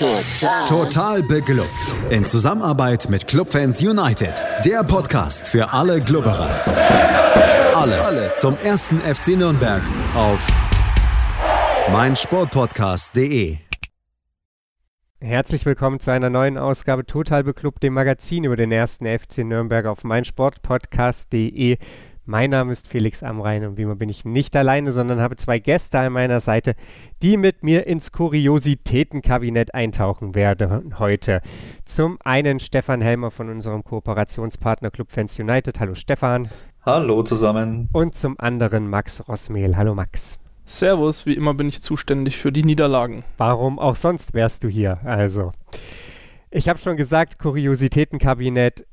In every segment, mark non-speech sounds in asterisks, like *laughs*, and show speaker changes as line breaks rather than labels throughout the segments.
Total. Total beglückt. In Zusammenarbeit mit Clubfans United. Der Podcast für alle Glubberer. Alles, Alles zum ersten FC Nürnberg auf meinsportpodcast.de.
Herzlich willkommen zu einer neuen Ausgabe Total Beklubbt, dem Magazin über den ersten FC Nürnberg auf meinsportpodcast.de. Mein Name ist Felix Amrein und wie immer bin ich nicht alleine, sondern habe zwei Gäste an meiner Seite, die mit mir ins Kuriositätenkabinett eintauchen werden heute. Zum einen Stefan Helmer von unserem Kooperationspartner Club Fans United. Hallo Stefan.
Hallo zusammen.
Und zum anderen Max Rossmehl. Hallo Max.
Servus, wie immer bin ich zuständig für die Niederlagen.
Warum auch sonst wärst du hier? Also, ich habe schon gesagt, Kuriositätenkabinett.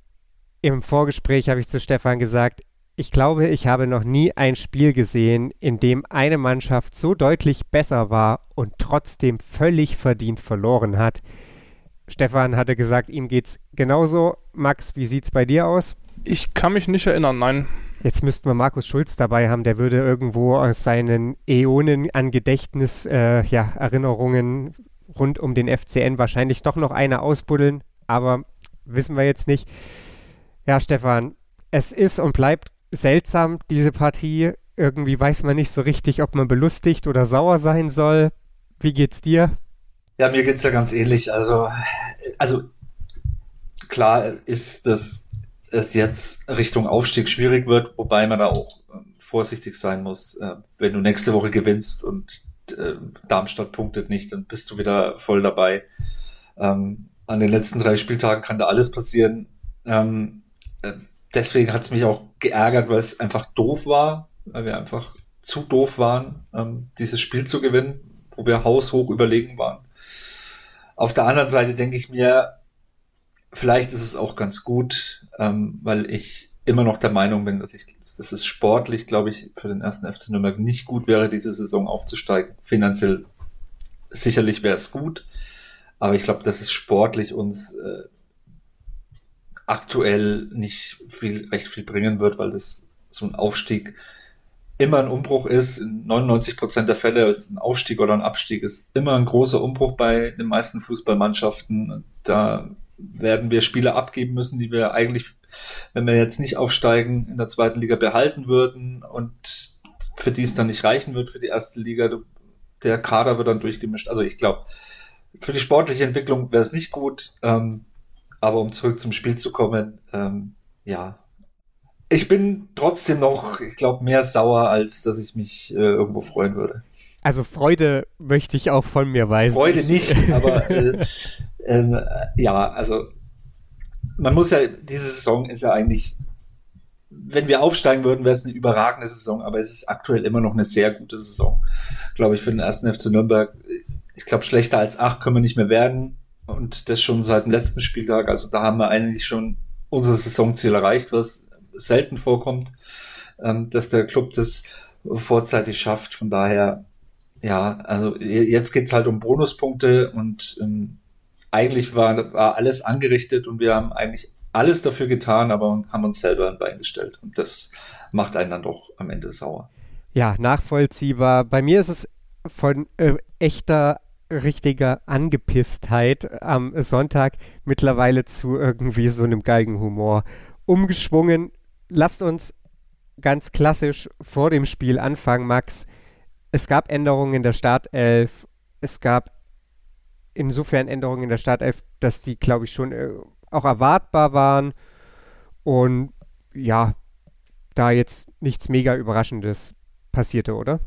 Im Vorgespräch habe ich zu Stefan gesagt, ich glaube, ich habe noch nie ein Spiel gesehen, in dem eine Mannschaft so deutlich besser war und trotzdem völlig verdient verloren hat. Stefan hatte gesagt, ihm geht's genauso. Max, wie sieht's bei dir aus?
Ich kann mich nicht erinnern, nein.
Jetzt müssten wir Markus Schulz dabei haben, der würde irgendwo aus seinen Äonen an Gedächtnis, äh, ja, Erinnerungen rund um den FCN wahrscheinlich doch noch eine ausbuddeln, aber wissen wir jetzt nicht. Ja, Stefan, es ist und bleibt seltsam, diese Partie. Irgendwie weiß man nicht so richtig, ob man belustigt oder sauer sein soll. Wie geht's dir?
Ja, mir geht's ja ganz ähnlich. Also, also klar ist, dass es jetzt Richtung Aufstieg schwierig wird, wobei man da auch ähm, vorsichtig sein muss. Äh, wenn du nächste Woche gewinnst und äh, Darmstadt punktet nicht, dann bist du wieder voll dabei. Ähm, an den letzten drei Spieltagen kann da alles passieren. Deswegen hat es mich auch geärgert, weil es einfach doof war, weil wir einfach zu doof waren, ähm, dieses Spiel zu gewinnen, wo wir haushoch überlegen waren. Auf der anderen Seite denke ich mir, vielleicht ist es auch ganz gut, ähm, weil ich immer noch der Meinung bin, dass ich, dass es sportlich, glaube ich, für den ersten FC Nürnberg nicht gut wäre, diese Saison aufzusteigen. Finanziell sicherlich wäre es gut, aber ich glaube, dass es sportlich uns äh, aktuell nicht viel, recht viel bringen wird, weil das so ein Aufstieg immer ein Umbruch ist. In 99 Prozent der Fälle ist ein Aufstieg oder ein Abstieg ist immer ein großer Umbruch bei den meisten Fußballmannschaften. Da werden wir Spiele abgeben müssen, die wir eigentlich, wenn wir jetzt nicht aufsteigen, in der zweiten Liga behalten würden und für die es dann nicht reichen wird für die erste Liga. Der Kader wird dann durchgemischt. Also ich glaube, für die sportliche Entwicklung wäre es nicht gut. Ähm, aber um zurück zum Spiel zu kommen, ähm, ja. Ich bin trotzdem noch, ich glaube, mehr sauer, als dass ich mich äh, irgendwo freuen würde.
Also Freude möchte ich auch von mir weisen.
Freude nicht, *laughs* aber äh, äh, ja, also man muss ja, diese Saison ist ja eigentlich, wenn wir aufsteigen würden, wäre es eine überragende Saison, aber es ist aktuell immer noch eine sehr gute Saison, glaube ich, für den ersten FC Nürnberg. Ich glaube, schlechter als acht können wir nicht mehr werden. Und das schon seit dem letzten Spieltag. Also da haben wir eigentlich schon unser Saisonziel erreicht, was selten vorkommt, ähm, dass der Club das vorzeitig schafft. Von daher, ja, also jetzt geht's halt um Bonuspunkte und ähm, eigentlich war, war alles angerichtet und wir haben eigentlich alles dafür getan, aber haben uns selber ein Bein gestellt. Und das macht einen dann doch am Ende sauer.
Ja, nachvollziehbar. Bei mir ist es von äh, echter richtiger Angepisstheit am Sonntag mittlerweile zu irgendwie so einem Geigenhumor umgeschwungen. Lasst uns ganz klassisch vor dem Spiel anfangen, Max. Es gab Änderungen in der Startelf. Es gab insofern Änderungen in der Startelf, dass die, glaube ich, schon äh, auch erwartbar waren. Und ja, da jetzt nichts mega Überraschendes passierte, oder?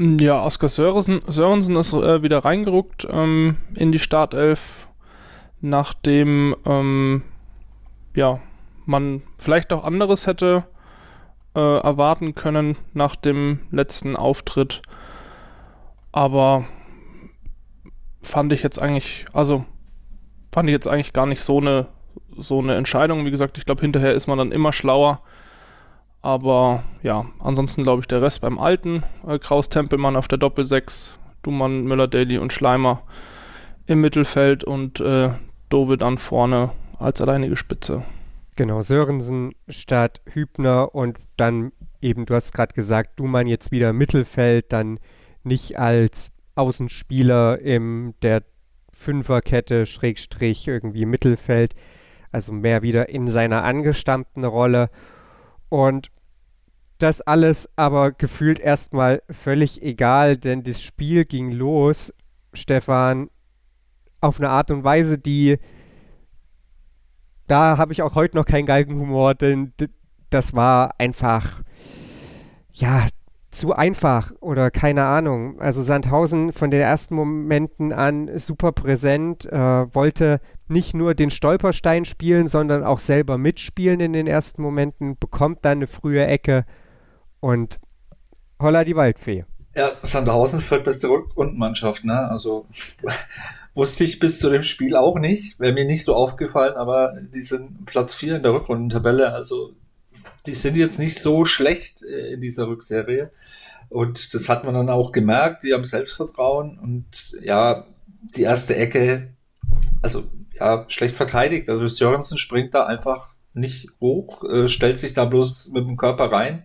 Ja, Oskar Sörensen, Sörensen ist äh, wieder reingerückt ähm, in die Startelf, nachdem ähm, ja, man vielleicht auch anderes hätte äh, erwarten können nach dem letzten Auftritt. Aber fand ich jetzt eigentlich, also fand ich jetzt eigentlich gar nicht so eine, so eine Entscheidung. Wie gesagt, ich glaube, hinterher ist man dann immer schlauer. Aber ja, ansonsten glaube ich der Rest beim Alten. Äh, Kraus Tempelmann auf der Doppel-6, Dumann, Müller-Daly und Schleimer im Mittelfeld und äh, Dove dann vorne als alleinige Spitze.
Genau, Sörensen statt Hübner und dann eben, du hast gerade gesagt, Dumann jetzt wieder Mittelfeld, dann nicht als Außenspieler im der Fünferkette, Schrägstrich, irgendwie Mittelfeld. Also mehr wieder in seiner angestammten Rolle. Und das alles aber gefühlt erstmal völlig egal, denn das Spiel ging los, Stefan, auf eine Art und Weise, die da habe ich auch heute noch keinen Galgenhumor, denn das war einfach, ja, zu einfach oder keine Ahnung. Also Sandhausen von den ersten Momenten an super präsent, äh, wollte nicht nur den Stolperstein spielen, sondern auch selber mitspielen in den ersten Momenten, bekommt dann eine frühe Ecke und holla die Waldfee.
Ja, Sandhausen viertbeste Rückrundenmannschaft, ne? Also *laughs* wusste ich bis zu dem Spiel auch nicht. Wäre mir nicht so aufgefallen, aber die sind Platz 4 in der Rückrundentabelle. Also die sind jetzt nicht so schlecht äh, in dieser Rückserie. Und das hat man dann auch gemerkt. Die haben Selbstvertrauen und ja, die erste Ecke, also ja, schlecht verteidigt. Also Sörensen springt da einfach nicht hoch, äh, stellt sich da bloß mit dem Körper rein.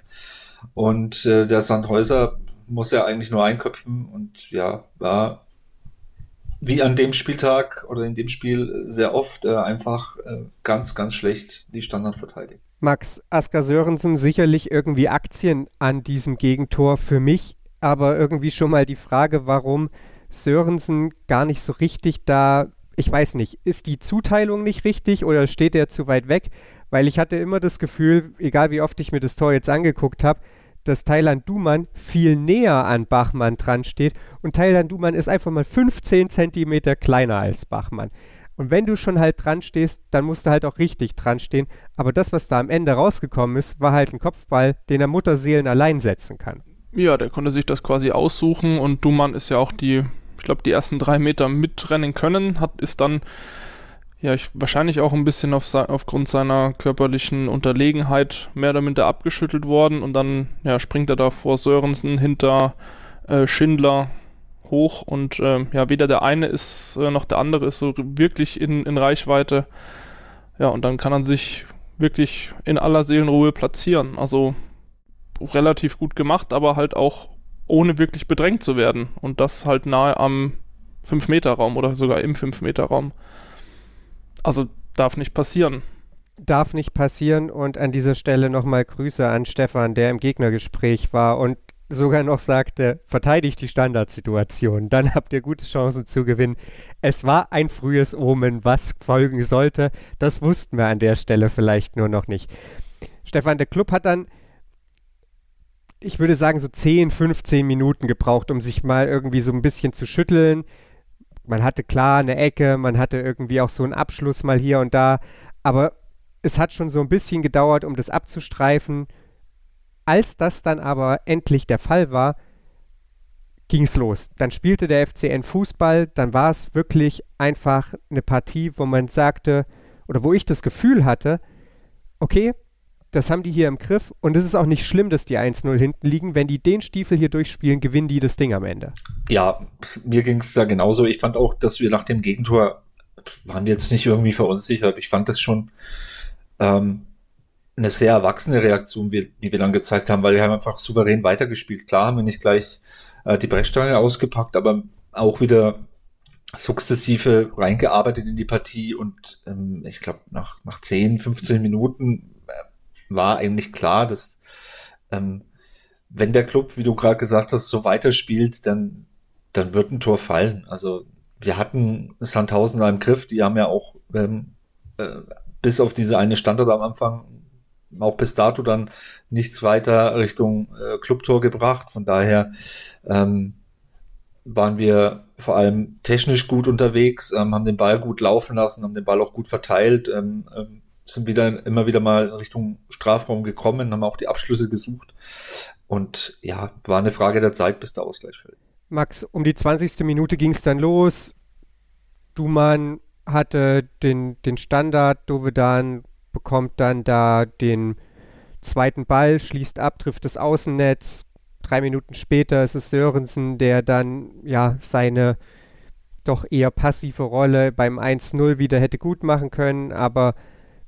Und äh, der Sandhäuser muss ja eigentlich nur einköpfen und ja, war wie an dem Spieltag oder in dem Spiel sehr oft äh, einfach äh, ganz, ganz schlecht die Standard verteidigt.
Max Asker Sörensen sicherlich irgendwie Aktien an diesem Gegentor für mich, aber irgendwie schon mal die Frage, warum Sörensen gar nicht so richtig da, ich weiß nicht, ist die Zuteilung nicht richtig oder steht er zu weit weg? Weil ich hatte immer das Gefühl, egal wie oft ich mir das Tor jetzt angeguckt habe, dass Thailand Duman viel näher an Bachmann dran steht und Thailand Duman ist einfach mal 15 Zentimeter kleiner als Bachmann. Und wenn du schon halt dran stehst, dann musst du halt auch richtig dran stehen. Aber das, was da am Ende rausgekommen ist, war halt ein Kopfball, den er Mutterseelen allein setzen kann.
Ja, der konnte sich das quasi aussuchen und Duman ist ja auch die, ich glaube, die ersten drei Meter mitrennen können, hat ist dann ja, ich, wahrscheinlich auch ein bisschen auf, aufgrund seiner körperlichen Unterlegenheit mehr oder minder abgeschüttelt worden und dann ja, springt er da vor Sörensen hinter äh, Schindler hoch und äh, ja, weder der eine ist äh, noch der andere ist so wirklich in, in Reichweite. Ja, und dann kann er sich wirklich in aller Seelenruhe platzieren. Also relativ gut gemacht, aber halt auch ohne wirklich bedrängt zu werden. Und das halt nahe am 5-Meter-Raum oder sogar im 5-Meter-Raum. Also darf nicht passieren.
Darf nicht passieren und an dieser Stelle nochmal Grüße an Stefan, der im Gegnergespräch war und sogar noch sagte, verteidigt die Standardsituation, dann habt ihr gute Chancen zu gewinnen. Es war ein frühes Omen, was folgen sollte. Das wussten wir an der Stelle vielleicht nur noch nicht. Stefan, der Club hat dann, ich würde sagen, so 10, 15 Minuten gebraucht, um sich mal irgendwie so ein bisschen zu schütteln, man hatte klar eine Ecke, man hatte irgendwie auch so einen Abschluss mal hier und da, aber es hat schon so ein bisschen gedauert, um das abzustreifen. Als das dann aber endlich der Fall war, ging es los. Dann spielte der FCN Fußball, dann war es wirklich einfach eine Partie, wo man sagte, oder wo ich das Gefühl hatte, okay, das haben die hier im Griff und es ist auch nicht schlimm, dass die 1-0 hinten liegen. Wenn die den Stiefel hier durchspielen, gewinnen die das Ding am Ende.
Ja, mir ging es da genauso. Ich fand auch, dass wir nach dem Gegentor waren wir jetzt nicht irgendwie verunsichert. Ich fand das schon ähm, eine sehr erwachsene Reaktion, die wir dann gezeigt haben, weil wir haben einfach souverän weitergespielt. Klar haben wir nicht gleich äh, die Brechstange ausgepackt, aber auch wieder sukzessive reingearbeitet in die Partie und ähm, ich glaube nach, nach 10, 15 Minuten war eigentlich klar, dass ähm, wenn der Club, wie du gerade gesagt hast, so weiterspielt, dann, dann wird ein Tor fallen. Also wir hatten Sandhausen im Griff, die haben ja auch ähm, äh, bis auf diese eine Standard am Anfang auch bis dato dann nichts weiter Richtung äh, Clubtor gebracht. Von daher ähm, waren wir vor allem technisch gut unterwegs, ähm, haben den Ball gut laufen lassen, haben den Ball auch gut verteilt, ähm, ähm, sind wieder immer wieder mal Richtung Strafraum gekommen, haben auch die Abschlüsse gesucht. Und ja, war eine Frage der Zeit, bis der Ausgleich fällt.
Max, um die 20. Minute ging es dann los. Duman hatte den, den Standard, Dovedan bekommt dann da den zweiten Ball, schließt ab, trifft das Außennetz. Drei Minuten später ist es Sörensen, der dann ja seine doch eher passive Rolle beim 1-0 wieder hätte gut machen können, aber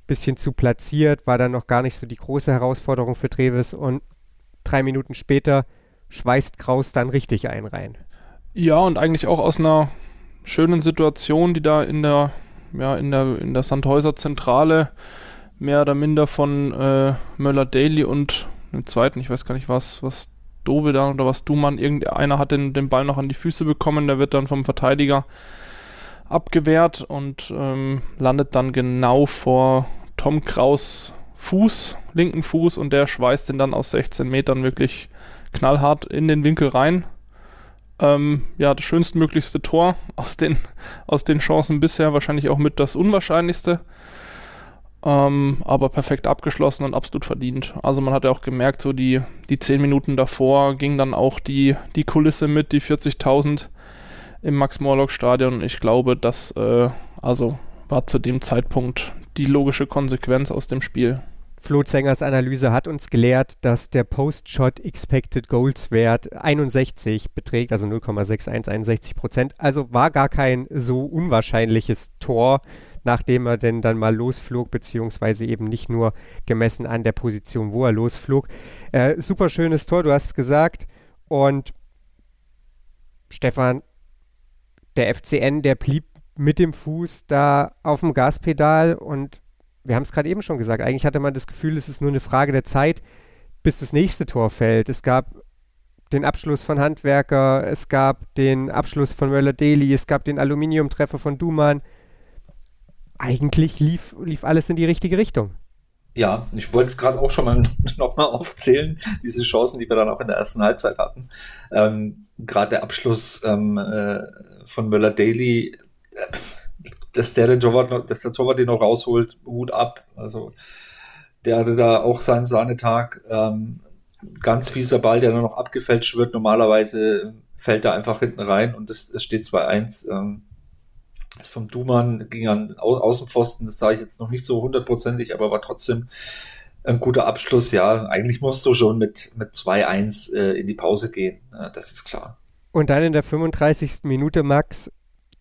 bisschen zu platziert, war dann noch gar nicht so die große Herausforderung für Treves und drei Minuten später schweißt Kraus dann richtig ein rein.
Ja, und eigentlich auch aus einer schönen Situation, die da in der, ja, in der, in der Sandhäuser Zentrale mehr oder minder von äh, Möller-Daly und dem zweiten, ich weiß gar nicht was, was Dove da oder was Dumann, irgendeiner hat den, den Ball noch an die Füße bekommen, der wird dann vom Verteidiger abgewehrt und ähm, landet dann genau vor Tom Kraus Fuß, linken Fuß und der schweißt ihn dann aus 16 Metern wirklich knallhart in den Winkel rein. Ähm, ja, das schönstmöglichste Tor aus den, aus den Chancen bisher, wahrscheinlich auch mit das unwahrscheinlichste. Ähm, aber perfekt abgeschlossen und absolut verdient. Also man hat ja auch gemerkt, so die, die 10 Minuten davor ging dann auch die, die Kulisse mit, die 40.000 im Max-Morlock-Stadion. Ich glaube, das äh, also war zu dem Zeitpunkt die logische Konsequenz aus dem Spiel.
Flo Zengers Analyse hat uns gelehrt, dass der Post-Shot Expected Goals Wert 61 beträgt, also 0,6161 Prozent. Also war gar kein so unwahrscheinliches Tor nachdem er denn dann mal losflog, beziehungsweise eben nicht nur gemessen an der Position, wo er losflog. Äh, super schönes Tor, du hast es gesagt. Und Stefan, der FCN, der blieb mit dem Fuß da auf dem Gaspedal und wir haben es gerade eben schon gesagt, eigentlich hatte man das Gefühl, es ist nur eine Frage der Zeit, bis das nächste Tor fällt. Es gab den Abschluss von Handwerker, es gab den Abschluss von Möller-Deli, es gab den Aluminiumtreffer von Duman eigentlich lief, lief alles in die richtige Richtung.
Ja, ich wollte gerade auch schon mal *laughs* nochmal aufzählen, diese Chancen, die wir dann auch in der ersten Halbzeit hatten. Ähm, gerade der Abschluss ähm, äh, von Möller-Daly, äh, dass der den Torwart noch, dass der Torwart den noch rausholt, Hut ab. Also der hatte da auch seinen Sahnetag. Ähm, ganz fieser Ball, der nur noch abgefälscht wird. Normalerweise fällt er einfach hinten rein und es, es steht 2-1. Ähm, vom Duman ging an Au Außenpfosten, das sage ich jetzt noch nicht so hundertprozentig, aber war trotzdem ein guter Abschluss. Ja, eigentlich musst du schon mit, mit 2-1 äh, in die Pause gehen, ja, das ist klar.
Und dann in der 35. Minute, Max,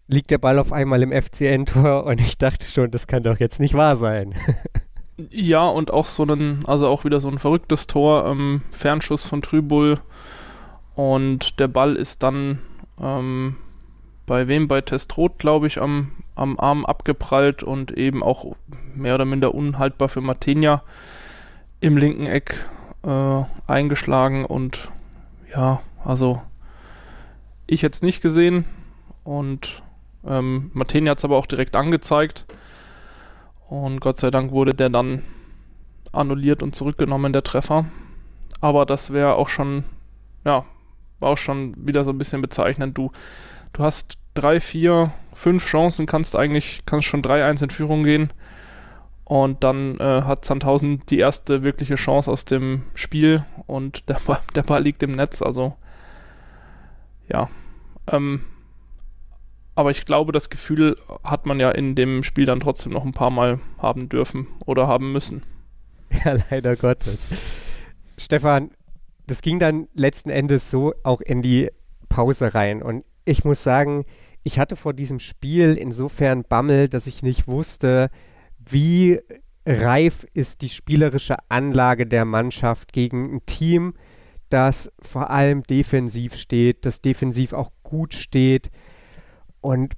liegt der Ball auf einmal im FCN-Tor und ich dachte schon, das kann doch jetzt nicht wahr sein. *laughs*
ja, und auch so ein, also auch wieder so ein verrücktes Tor, ähm, Fernschuss von Trübull und der Ball ist dann ähm, bei wem? Bei Testrot, glaube ich, am, am Arm abgeprallt und eben auch mehr oder minder unhaltbar für Martinia im linken Eck äh, eingeschlagen und ja, also ich hätte es nicht gesehen und ähm, Martinia hat es aber auch direkt angezeigt und Gott sei Dank wurde der dann annulliert und zurückgenommen, der Treffer. Aber das wäre auch schon, ja, war auch schon wieder so ein bisschen bezeichnend. Du du hast drei, vier, fünf Chancen, kannst eigentlich, kannst schon 3-1 in Führung gehen. Und dann äh, hat Sandhausen die erste wirkliche Chance aus dem Spiel und der Ball, *laughs* der Ball liegt im Netz. Also ja. Ähm, aber ich glaube, das Gefühl hat man ja in dem Spiel dann trotzdem noch ein paar Mal haben dürfen oder haben müssen.
Ja, *laughs* leider Gottes. Stefan, das ging dann letzten Endes so auch in die Pause rein. Und ich muss sagen, ich hatte vor diesem Spiel insofern Bammel, dass ich nicht wusste, wie reif ist die spielerische Anlage der Mannschaft gegen ein Team, das vor allem defensiv steht, das defensiv auch gut steht. Und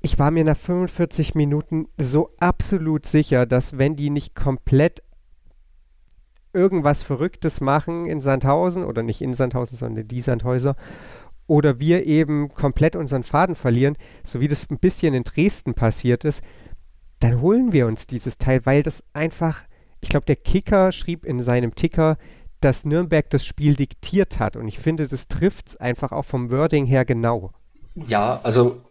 ich war mir nach 45 Minuten so absolut sicher, dass wenn die nicht komplett irgendwas Verrücktes machen in Sandhausen oder nicht in Sandhausen, sondern die Sandhäuser oder wir eben komplett unseren Faden verlieren, so wie das ein bisschen in Dresden passiert ist, dann holen wir uns dieses Teil, weil das einfach, ich glaube, der Kicker schrieb in seinem Ticker, dass Nürnberg das Spiel diktiert hat. Und ich finde, das trifft es einfach auch vom Wording her genau.
Ja, also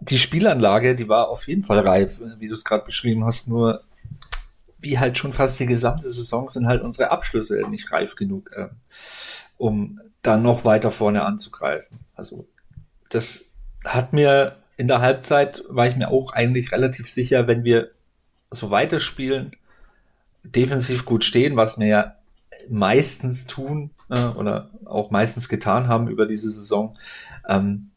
die Spielanlage, die war auf jeden Fall reif, wie du es gerade beschrieben hast, nur wie halt schon fast die gesamte Saison sind halt unsere Abschlüsse nicht reif genug, äh, um dann noch weiter vorne anzugreifen. Also das hat mir in der Halbzeit, war ich mir auch eigentlich relativ sicher, wenn wir so weiterspielen, defensiv gut stehen, was wir ja meistens tun äh, oder auch meistens getan haben über diese Saison, ähm,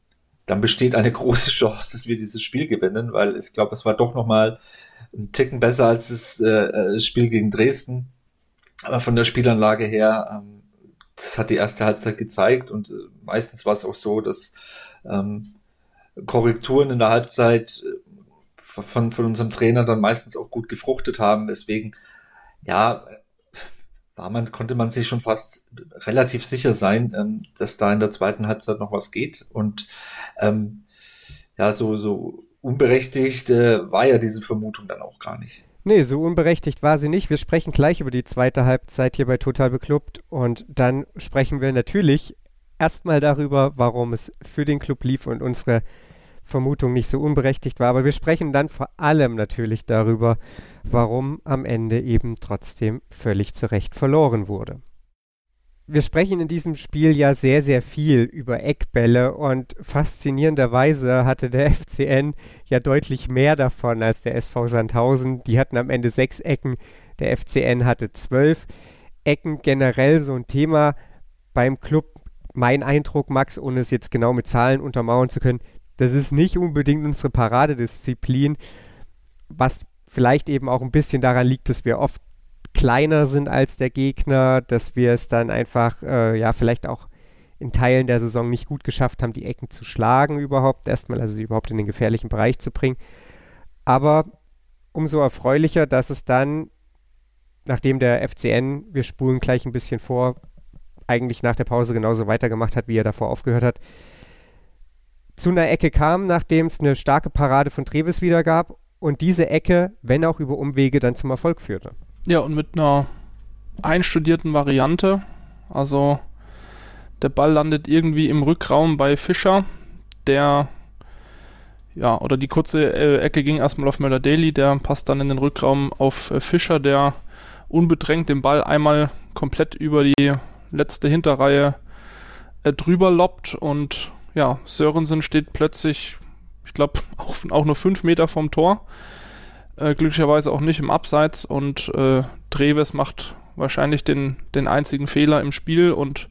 dann besteht eine *laughs* große Chance, dass wir dieses Spiel gewinnen, weil ich glaube, es war doch noch mal ein Ticken besser als das äh, Spiel gegen Dresden. Aber von der Spielanlage her ähm, das hat die erste Halbzeit gezeigt und äh, meistens war es auch so, dass ähm, Korrekturen in der Halbzeit äh, von, von unserem Trainer dann meistens auch gut gefruchtet haben. Deswegen, ja, war man, konnte man sich schon fast relativ sicher sein, ähm, dass da in der zweiten Halbzeit noch was geht. Und ähm, ja, so, so unberechtigt äh, war ja diese Vermutung dann auch gar nicht.
Nee, so unberechtigt war sie nicht. Wir sprechen gleich über die zweite Halbzeit hier bei Total Beklubbt und dann sprechen wir natürlich erstmal darüber, warum es für den Club lief und unsere Vermutung nicht so unberechtigt war. Aber wir sprechen dann vor allem natürlich darüber, warum am Ende eben trotzdem völlig zu Recht verloren wurde. Wir sprechen in diesem Spiel ja sehr, sehr viel über Eckbälle und faszinierenderweise hatte der *laughs* FCN ja deutlich mehr davon als der SV Sandhausen. Die hatten am Ende sechs Ecken, der FCN hatte zwölf. Ecken generell so ein Thema beim Club. Mein Eindruck, Max, ohne es jetzt genau mit Zahlen untermauern zu können, das ist nicht unbedingt unsere Paradedisziplin, was vielleicht eben auch ein bisschen daran liegt, dass wir oft kleiner sind als der Gegner, dass wir es dann einfach, äh, ja, vielleicht auch in Teilen der Saison nicht gut geschafft haben, die Ecken zu schlagen überhaupt, erstmal, also sie überhaupt in den gefährlichen Bereich zu bringen. Aber umso erfreulicher, dass es dann, nachdem der FCN, wir spulen gleich ein bisschen vor, eigentlich nach der Pause genauso weitergemacht hat, wie er davor aufgehört hat, zu einer Ecke kam, nachdem es eine starke Parade von Trevis wieder gab und diese Ecke, wenn auch über Umwege, dann zum Erfolg führte.
Ja, und mit einer einstudierten Variante. Also der Ball landet irgendwie im Rückraum bei Fischer, der ja, oder die kurze äh, Ecke ging erstmal auf Möller-Daly, der passt dann in den Rückraum auf äh, Fischer, der unbedrängt den Ball einmal komplett über die letzte Hinterreihe äh, drüber loppt und ja, Sörensen steht plötzlich, ich glaube, *laughs* auch, auch nur fünf Meter vom Tor. Äh, glücklicherweise auch nicht im Abseits und äh, Treves macht wahrscheinlich den, den einzigen Fehler im Spiel und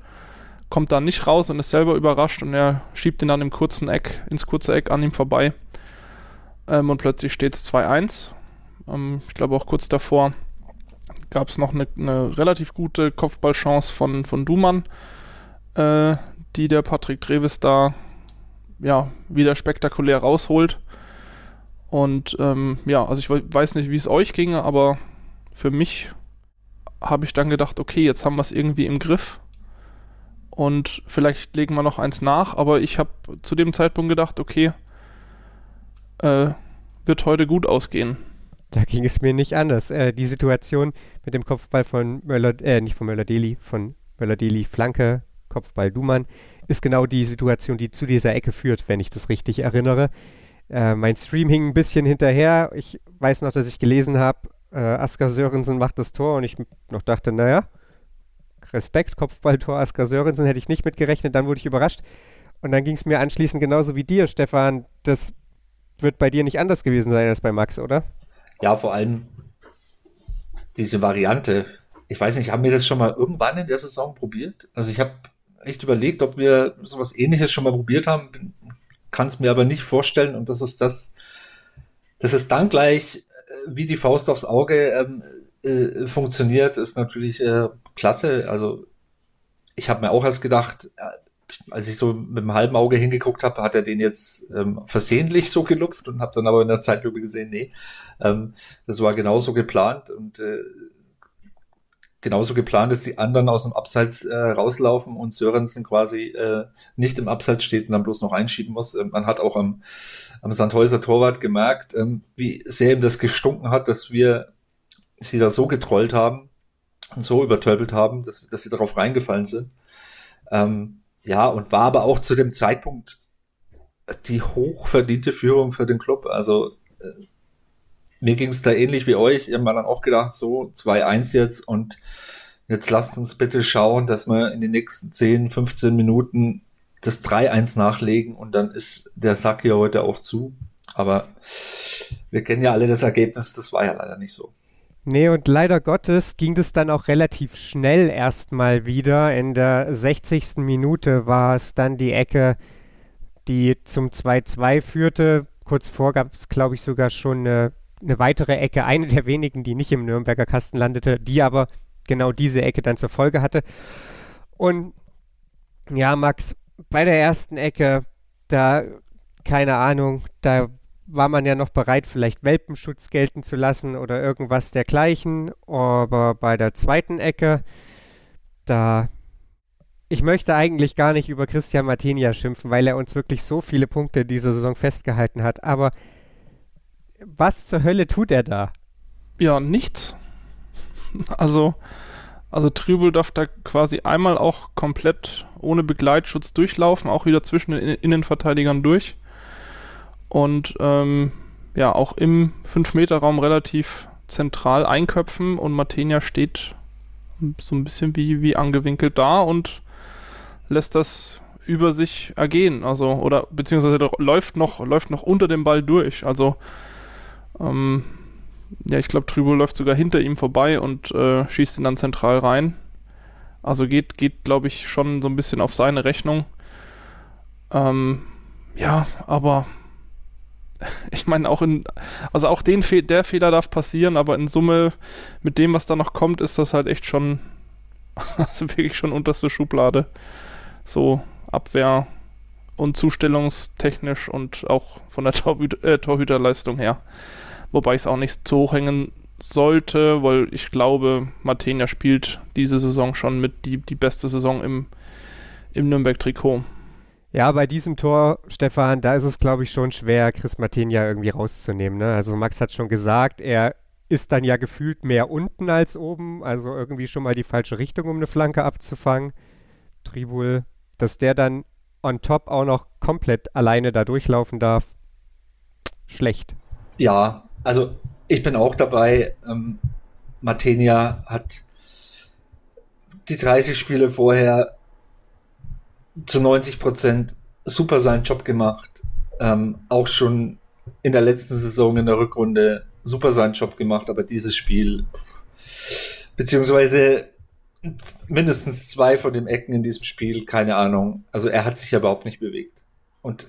kommt da nicht raus und ist selber überrascht und er schiebt ihn dann im kurzen Eck, ins kurze Eck an ihm vorbei. Ähm, und plötzlich steht es 2-1. Ähm, ich glaube auch kurz davor gab es noch eine, eine, relativ gute Kopfballchance von, von Dumann, äh, die der Patrick Trevis da ja, wieder spektakulär rausholt. Und ähm, ja, also ich weiß nicht, wie es euch ginge, aber für mich habe ich dann gedacht, okay, jetzt haben wir es irgendwie im Griff. Und vielleicht legen wir noch eins nach, aber ich habe zu dem Zeitpunkt gedacht, okay, äh, wird heute gut ausgehen.
Da ging es mir nicht anders. Äh, die Situation mit dem Kopfball von Möller, äh, nicht von Möller-Deli, von Möller-Deli Flanke Kopfball Dumann, ist genau die Situation, die zu dieser Ecke führt, wenn ich das richtig erinnere. Äh, mein Stream hing ein bisschen hinterher. Ich weiß noch, dass ich gelesen habe, äh, Asker Sörensen macht das Tor und ich noch dachte, naja, Respekt, Kopfballtor Asker Sörensen hätte ich nicht mitgerechnet, dann wurde ich überrascht. Und dann ging es mir anschließend genauso wie dir, Stefan. Das wird bei dir nicht anders gewesen sein als bei Max, oder?
Ja, vor allem diese Variante. Ich weiß nicht, haben wir das schon mal irgendwann in der Saison probiert? Also ich habe echt überlegt, ob wir sowas ähnliches schon mal probiert haben. Kann es mir aber nicht vorstellen und das ist das, dass es dann gleich äh, wie die Faust aufs Auge ähm, äh, funktioniert, ist natürlich äh, klasse. Also ich habe mir auch erst gedacht, äh, als ich so mit dem halben Auge hingeguckt habe, hat er den jetzt ähm, versehentlich so gelupft und habe dann aber in der Zeitlupe gesehen, nee, ähm, das war genauso geplant und äh, genauso geplant dass die anderen aus dem Abseits äh, rauslaufen und Sörensen quasi äh, nicht im Abseits steht und dann bloß noch einschieben muss. Ähm, man hat auch am, am Sandhäuser Torwart gemerkt, ähm, wie sehr ihm das gestunken hat, dass wir sie da so getrollt haben und so übertölpelt haben, dass, dass sie darauf reingefallen sind. Ähm, ja, und war aber auch zu dem Zeitpunkt die hochverdiente Führung für den Club. Also äh, mir ging es da ähnlich wie euch. Ich habe mir dann auch gedacht, so 2-1 jetzt und jetzt lasst uns bitte schauen, dass wir in den nächsten 10, 15 Minuten das 3-1 nachlegen und dann ist der Sack hier heute auch zu. Aber wir kennen ja alle das Ergebnis, das war ja leider nicht so.
Nee, und leider Gottes ging das dann auch relativ schnell erstmal wieder. In der 60. Minute war es dann die Ecke, die zum 2-2 führte. Kurz vor gab es, glaube ich, sogar schon eine eine weitere Ecke, eine der wenigen, die nicht im Nürnberger Kasten landete, die aber genau diese Ecke dann zur Folge hatte. Und ja, Max, bei der ersten Ecke, da keine Ahnung, da war man ja noch bereit, vielleicht Welpenschutz gelten zu lassen oder irgendwas dergleichen. Aber bei der zweiten Ecke, da. Ich möchte eigentlich gar nicht über Christian Martinia schimpfen, weil er uns wirklich so viele Punkte diese Saison festgehalten hat. Aber was zur Hölle tut er da?
Ja, nichts. Also, also Trübel darf da quasi einmal auch komplett ohne Begleitschutz durchlaufen, auch wieder zwischen den Innenverteidigern durch und ähm, ja, auch im 5-Meter-Raum relativ zentral einköpfen und Matenia steht so ein bisschen wie, wie angewinkelt da und lässt das über sich ergehen, also oder beziehungsweise läuft noch, läuft noch unter dem Ball durch. Also ähm, ja, ich glaube, Trübo läuft sogar hinter ihm vorbei und äh, schießt ihn dann zentral rein. Also geht, geht, glaube ich, schon so ein bisschen auf seine Rechnung. Ähm, ja, aber *laughs* ich meine, auch in, also auch den Fe der Fehler darf passieren, aber in Summe mit dem, was da noch kommt, ist das halt echt schon, *laughs* also wirklich schon unterste Schublade. So Abwehr und zustellungstechnisch und auch von der Torhüter, äh, Torhüterleistung her. Wobei ich es auch nicht zu hoch hängen sollte, weil ich glaube, Matenia spielt diese Saison schon mit die, die beste Saison im, im Nürnberg-Trikot.
Ja, bei diesem Tor, Stefan, da ist es, glaube ich, schon schwer, Chris Martinia irgendwie rauszunehmen. Ne? Also Max hat schon gesagt, er ist dann ja gefühlt mehr unten als oben, also irgendwie schon mal die falsche Richtung, um eine Flanke abzufangen. Tribul, dass der dann on top auch noch komplett alleine da durchlaufen darf, schlecht.
Ja, also ich bin auch dabei. Ähm, Martenia hat die 30 Spiele vorher zu 90 Prozent super seinen Job gemacht. Ähm, auch schon in der letzten Saison in der Rückrunde super seinen Job gemacht, aber dieses Spiel, beziehungsweise mindestens zwei von den Ecken in diesem Spiel, keine Ahnung. Also er hat sich ja überhaupt nicht bewegt. Und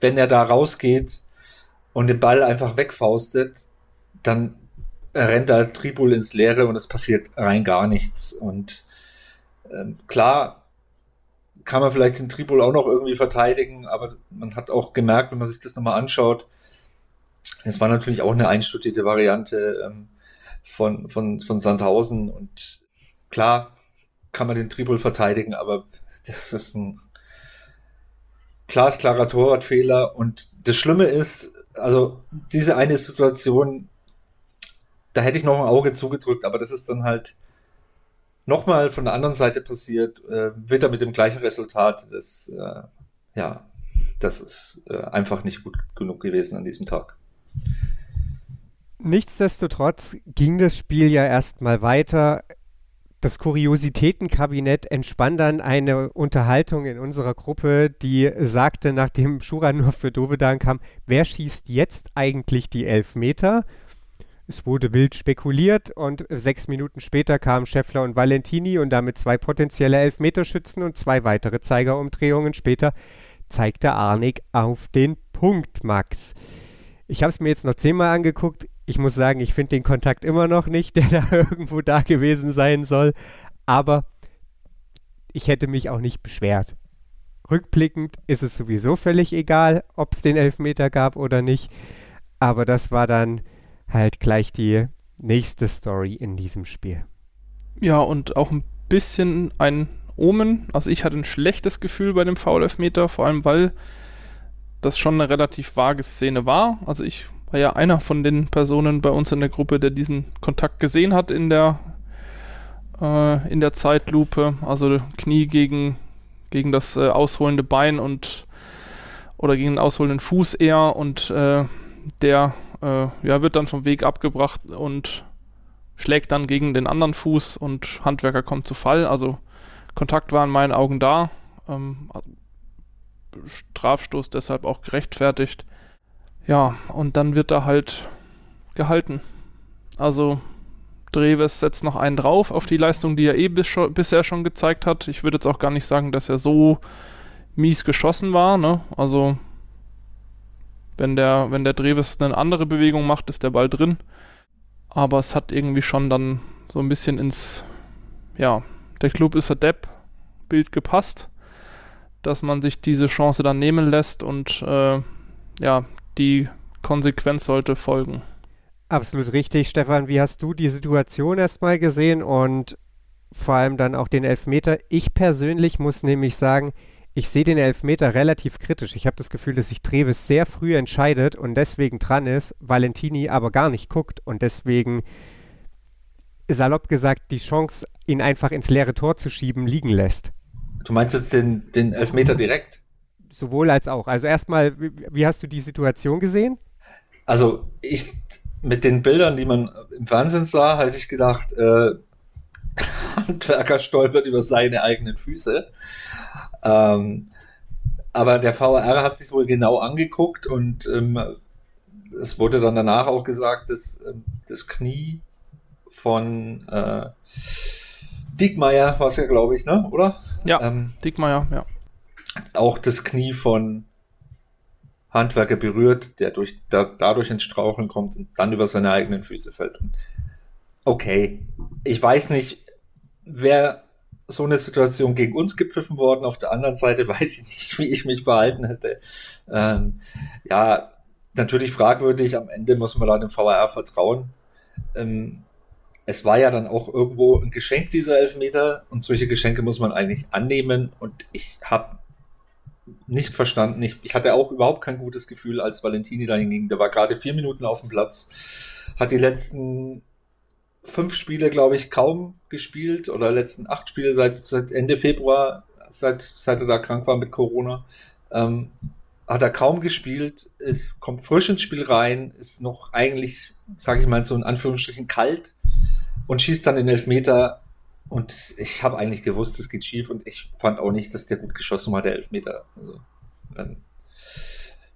wenn er da rausgeht und den Ball einfach wegfaustet, dann rennt da Tribul ins Leere und es passiert rein gar nichts. Und ähm, klar, kann man vielleicht den Tripol auch noch irgendwie verteidigen, aber man hat auch gemerkt, wenn man sich das nochmal anschaut, es war natürlich auch eine einstudierte Variante ähm, von, von, von Sandhausen und klar kann man den Tripol verteidigen, aber das ist ein klar, klarer Torwartfehler und das Schlimme ist, also diese eine Situation, da hätte ich noch ein Auge zugedrückt, aber das ist dann halt nochmal von der anderen Seite passiert, äh, wird er mit dem gleichen Resultat. Das, äh, ja, das ist äh, einfach nicht gut genug gewesen an diesem Tag.
Nichtsdestotrotz ging das Spiel ja erstmal weiter. Das Kuriositätenkabinett entspann dann eine Unterhaltung in unserer Gruppe, die sagte, nachdem Schura nur für Dovedan kam, wer schießt jetzt eigentlich die Elfmeter? Es wurde wild spekuliert und sechs Minuten später kamen Scheffler und Valentini und damit zwei potenzielle Elfmeterschützen und zwei weitere Zeigerumdrehungen später zeigte Arnik auf den Punkt, Max. Ich habe es mir jetzt noch zehnmal angeguckt. Ich muss sagen, ich finde den Kontakt immer noch nicht, *laughs* der da irgendwo da gewesen sein soll. Aber ich hätte mich auch nicht beschwert. Rückblickend ist es sowieso völlig egal, ob es den Elfmeter gab oder nicht. Aber das war dann halt gleich die nächste Story in diesem Spiel.
Ja, und auch ein bisschen ein Omen. Also ich hatte ein schlechtes Gefühl bei dem Foul-Elfmeter, vor allem weil das schon eine relativ vage Szene war. Also ich war ja einer von den Personen bei uns in der Gruppe, der diesen Kontakt gesehen hat in der äh, in der Zeitlupe. Also Knie gegen, gegen das äh, ausholende Bein und oder gegen den ausholenden Fuß eher und äh, der äh, ja, wird dann vom Weg abgebracht und schlägt dann gegen den anderen Fuß und Handwerker kommt zu Fall. Also Kontakt war in meinen Augen da. Ähm, Strafstoß deshalb auch gerechtfertigt. Ja, und dann wird er halt gehalten. Also Dreves setzt noch einen drauf auf die Leistung, die er eh bis bisher schon gezeigt hat. Ich würde jetzt auch gar nicht sagen, dass er so mies geschossen war. Ne? Also wenn der, wenn der Dreves eine andere Bewegung macht, ist der Ball drin. Aber es hat irgendwie schon dann so ein bisschen ins, ja, der Club ist a Depp Bild gepasst. dass man sich diese Chance dann nehmen lässt und äh, ja, die Konsequenz sollte folgen.
Absolut richtig, Stefan. Wie hast du die Situation erstmal gesehen und vor allem dann auch den Elfmeter? Ich persönlich muss nämlich sagen, ich sehe den Elfmeter relativ kritisch. Ich habe das Gefühl, dass sich Treves sehr früh entscheidet und deswegen dran ist, Valentini aber gar nicht guckt und deswegen salopp gesagt die Chance, ihn einfach ins leere Tor zu schieben, liegen lässt.
Du meinst jetzt den, den Elfmeter direkt?
Sowohl als auch. Also erstmal, wie, wie hast du die Situation gesehen?
Also ich mit den Bildern, die man im Fernsehen sah, hatte ich gedacht, äh, *laughs* Handwerker stolpert über seine eigenen Füße. Ähm, aber der VR hat sich wohl genau angeguckt und ähm, es wurde dann danach auch gesagt, dass ähm, das Knie von äh, Diekmeyer war es ja, glaube ich, ne? Oder?
Ja, ähm, Diekmeyer, ja.
Auch das Knie von Handwerker berührt, der durch, da, dadurch ins Straucheln kommt und dann über seine eigenen Füße fällt. okay, ich weiß nicht, wer so eine Situation gegen uns gepfiffen worden. Auf der anderen Seite *laughs* weiß ich nicht, wie ich mich verhalten hätte. Ähm, ja, natürlich fragwürdig. Am Ende muss man da dem VAR vertrauen. Ähm, es war ja dann auch irgendwo ein Geschenk, dieser Elfmeter. Und solche Geschenke muss man eigentlich annehmen. Und ich habe nicht verstanden. Ich, ich hatte auch überhaupt kein gutes Gefühl, als Valentini dahin ging. Der war gerade vier Minuten auf dem Platz, hat die letzten fünf Spiele, glaube ich, kaum gespielt oder letzten acht Spiele seit, seit Ende Februar, seit, seit er da krank war mit Corona. Ähm, hat er kaum gespielt, ist, kommt frisch ins Spiel rein, ist noch eigentlich, sage ich mal, so in Anführungsstrichen kalt und schießt dann den Elfmeter. Und ich habe eigentlich gewusst, es geht schief und ich fand auch nicht, dass der gut geschossen war, der Elfmeter. Also, ähm,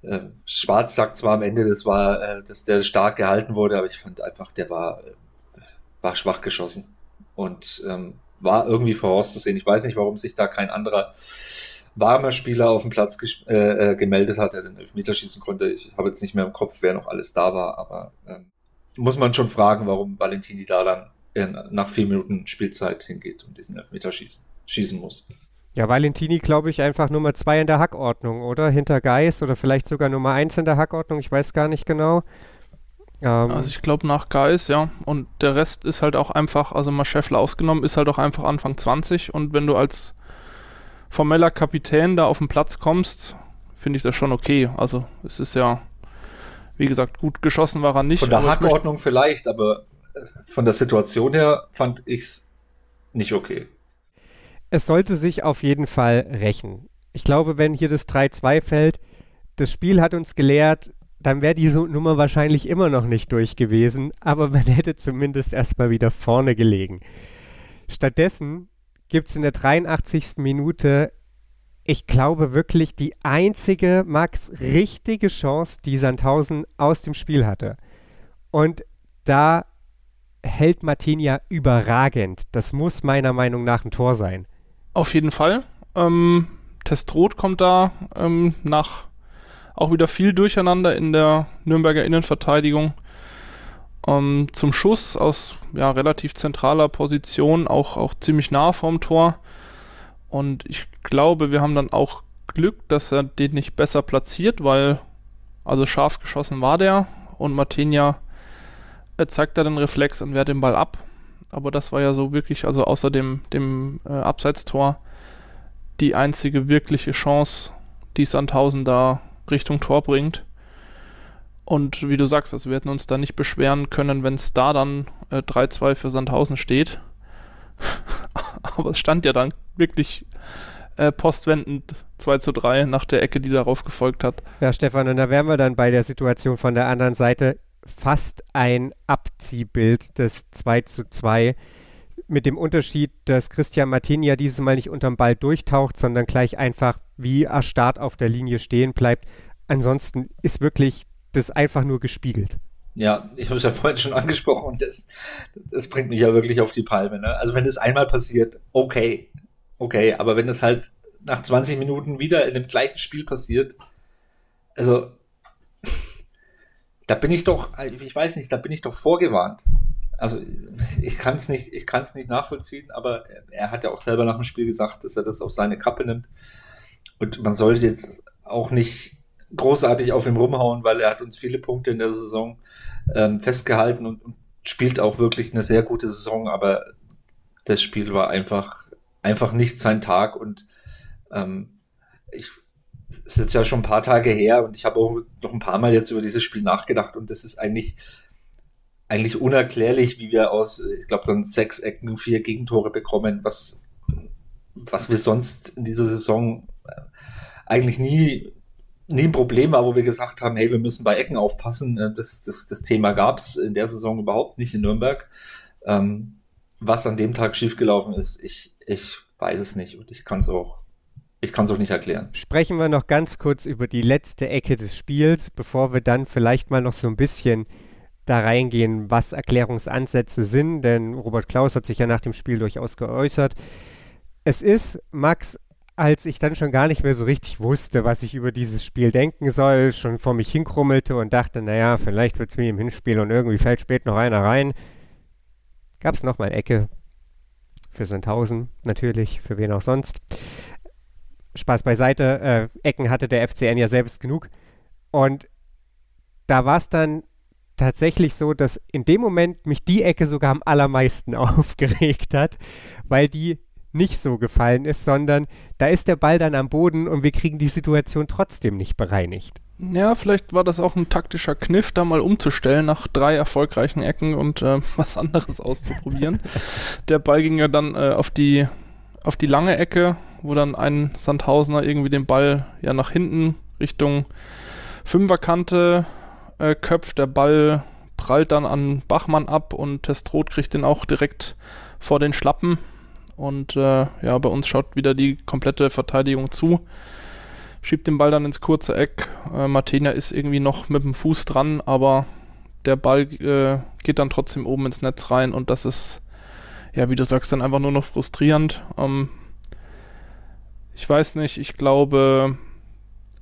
äh, Schwarz sagt zwar am Ende, das war, äh, dass der stark gehalten wurde, aber ich fand einfach, der war äh, war schwach geschossen und ähm, war irgendwie vorauszusehen. Ich weiß nicht, warum sich da kein anderer warmer Spieler auf dem Platz äh, äh, gemeldet hat, der den Elfmeter schießen konnte. Ich habe jetzt nicht mehr im Kopf, wer noch alles da war, aber ähm, muss man schon fragen, warum Valentini da dann in, nach vier Minuten Spielzeit hingeht und diesen Elfmeter schießen, schießen muss.
Ja, Valentini, glaube ich, einfach Nummer zwei in der Hackordnung, oder? Hinter Geis oder vielleicht sogar Nummer eins in der Hackordnung, ich weiß gar nicht genau.
Ähm, also ich glaube nach Geis, ja. Und der Rest ist halt auch einfach, also mal Scheffler ausgenommen, ist halt auch einfach Anfang 20. Und wenn du als formeller Kapitän da auf den Platz kommst, finde ich das schon okay. Also es ist ja, wie gesagt, gut geschossen war er nicht.
Von der Hackordnung vielleicht, aber äh, von der Situation her fand ich es nicht okay.
Es sollte sich auf jeden Fall rächen. Ich glaube, wenn hier das 3-2 fällt, das Spiel hat uns gelehrt, dann wäre die Nummer wahrscheinlich immer noch nicht durch gewesen, aber man *laughs* hätte zumindest erstmal wieder vorne gelegen. Stattdessen gibt es in der 83. Minute, ich glaube wirklich die einzige, Max, richtige Chance, die Sandhausen aus dem Spiel hatte. Und da hält Martinia überragend. Das muss meiner Meinung nach ein Tor sein.
Auf jeden Fall. Ähm, Testrot kommt da ähm, nach auch wieder viel Durcheinander in der Nürnberger Innenverteidigung. Ähm, zum Schuss aus ja, relativ zentraler Position, auch, auch ziemlich nah vorm Tor. Und ich glaube, wir haben dann auch Glück, dass er den nicht besser platziert, weil also scharf geschossen war der und Martinia zeigt da den Reflex und wehrt den Ball ab. Aber das war ja so wirklich, also außer dem, dem äh, Abseitstor, die einzige wirkliche Chance, die Sandhausen da Richtung Tor bringt. Und wie du sagst, also wir hätten uns da nicht beschweren können, wenn es da dann äh, 3-2 für Sandhausen steht. *laughs* Aber es stand ja dann wirklich äh, postwendend 2 zu 3 nach der Ecke, die darauf gefolgt hat.
Ja, Stefan, und da wären wir dann bei der Situation von der anderen Seite fast ein Abziehbild des 2 zu 2 mit dem Unterschied, dass Christian Martin ja dieses Mal nicht unterm Ball durchtaucht, sondern gleich einfach wie erstarrt auf der Linie stehen bleibt. Ansonsten ist wirklich das einfach nur gespiegelt.
Ja, ich habe es ja vorhin schon *laughs* angesprochen und das, das bringt mich ja wirklich auf die Palme. Ne? Also wenn es einmal passiert, okay, okay, aber wenn es halt nach 20 Minuten wieder in dem gleichen Spiel passiert, also da bin ich doch, ich weiß nicht, da bin ich doch vorgewarnt also *laughs* ich kann es nicht, ich kann es nicht nachvollziehen, aber er hat ja auch selber nach dem Spiel gesagt, dass er das auf seine Kappe nimmt. Und man sollte jetzt auch nicht großartig auf ihm rumhauen, weil er hat uns viele Punkte in der Saison ähm, festgehalten und, und spielt auch wirklich eine sehr gute Saison, aber das Spiel war einfach, einfach nicht sein Tag und ähm, ich ist jetzt ja schon ein paar Tage her und ich habe auch noch ein paar Mal jetzt über dieses Spiel nachgedacht und das ist eigentlich eigentlich unerklärlich, wie wir aus, ich glaube, dann sechs Ecken, vier Gegentore bekommen, was, was wir sonst in dieser Saison äh, eigentlich nie, nie ein Problem war, wo wir gesagt haben, hey, wir müssen bei Ecken aufpassen. Äh, das, das, das Thema gab es in der Saison überhaupt nicht in Nürnberg. Ähm, was an dem Tag schiefgelaufen ist, ich, ich weiß es nicht und ich kann es auch ich kann es auch nicht erklären.
Sprechen wir noch ganz kurz über die letzte Ecke des Spiels, bevor wir dann vielleicht mal noch so ein bisschen da reingehen, was Erklärungsansätze sind, denn Robert Klaus hat sich ja nach dem Spiel durchaus geäußert. Es ist, Max, als ich dann schon gar nicht mehr so richtig wusste, was ich über dieses Spiel denken soll, schon vor mich hinkrummelte und dachte, naja, vielleicht wird es mir im Hinspiel und irgendwie fällt spät noch einer rein, gab es nochmal Ecke für Sandhausen, natürlich, für wen auch sonst. Spaß beiseite, äh, Ecken hatte der FCN ja selbst genug. Und da war es dann tatsächlich so, dass in dem Moment mich die Ecke sogar am allermeisten *laughs* aufgeregt hat, weil die nicht so gefallen ist, sondern da ist der Ball dann am Boden und wir kriegen die Situation trotzdem nicht bereinigt.
Ja, vielleicht war das auch ein taktischer Kniff, da mal umzustellen nach drei erfolgreichen Ecken und äh, *laughs* was anderes auszuprobieren. der Ball ging ja dann äh, auf die auf die lange Ecke wo dann ein Sandhausener irgendwie den Ball ja nach hinten Richtung Fünferkante äh, köpft. Der Ball prallt dann an Bachmann ab und Testrot kriegt den auch direkt vor den Schlappen. Und äh, ja, bei uns schaut wieder die komplette Verteidigung zu. Schiebt den Ball dann ins kurze Eck. Äh, Martenia ist irgendwie noch mit dem Fuß dran, aber der Ball äh, geht dann trotzdem oben ins Netz rein und das ist, ja, wie du sagst, dann einfach nur noch frustrierend. Ähm, ich weiß nicht, ich glaube,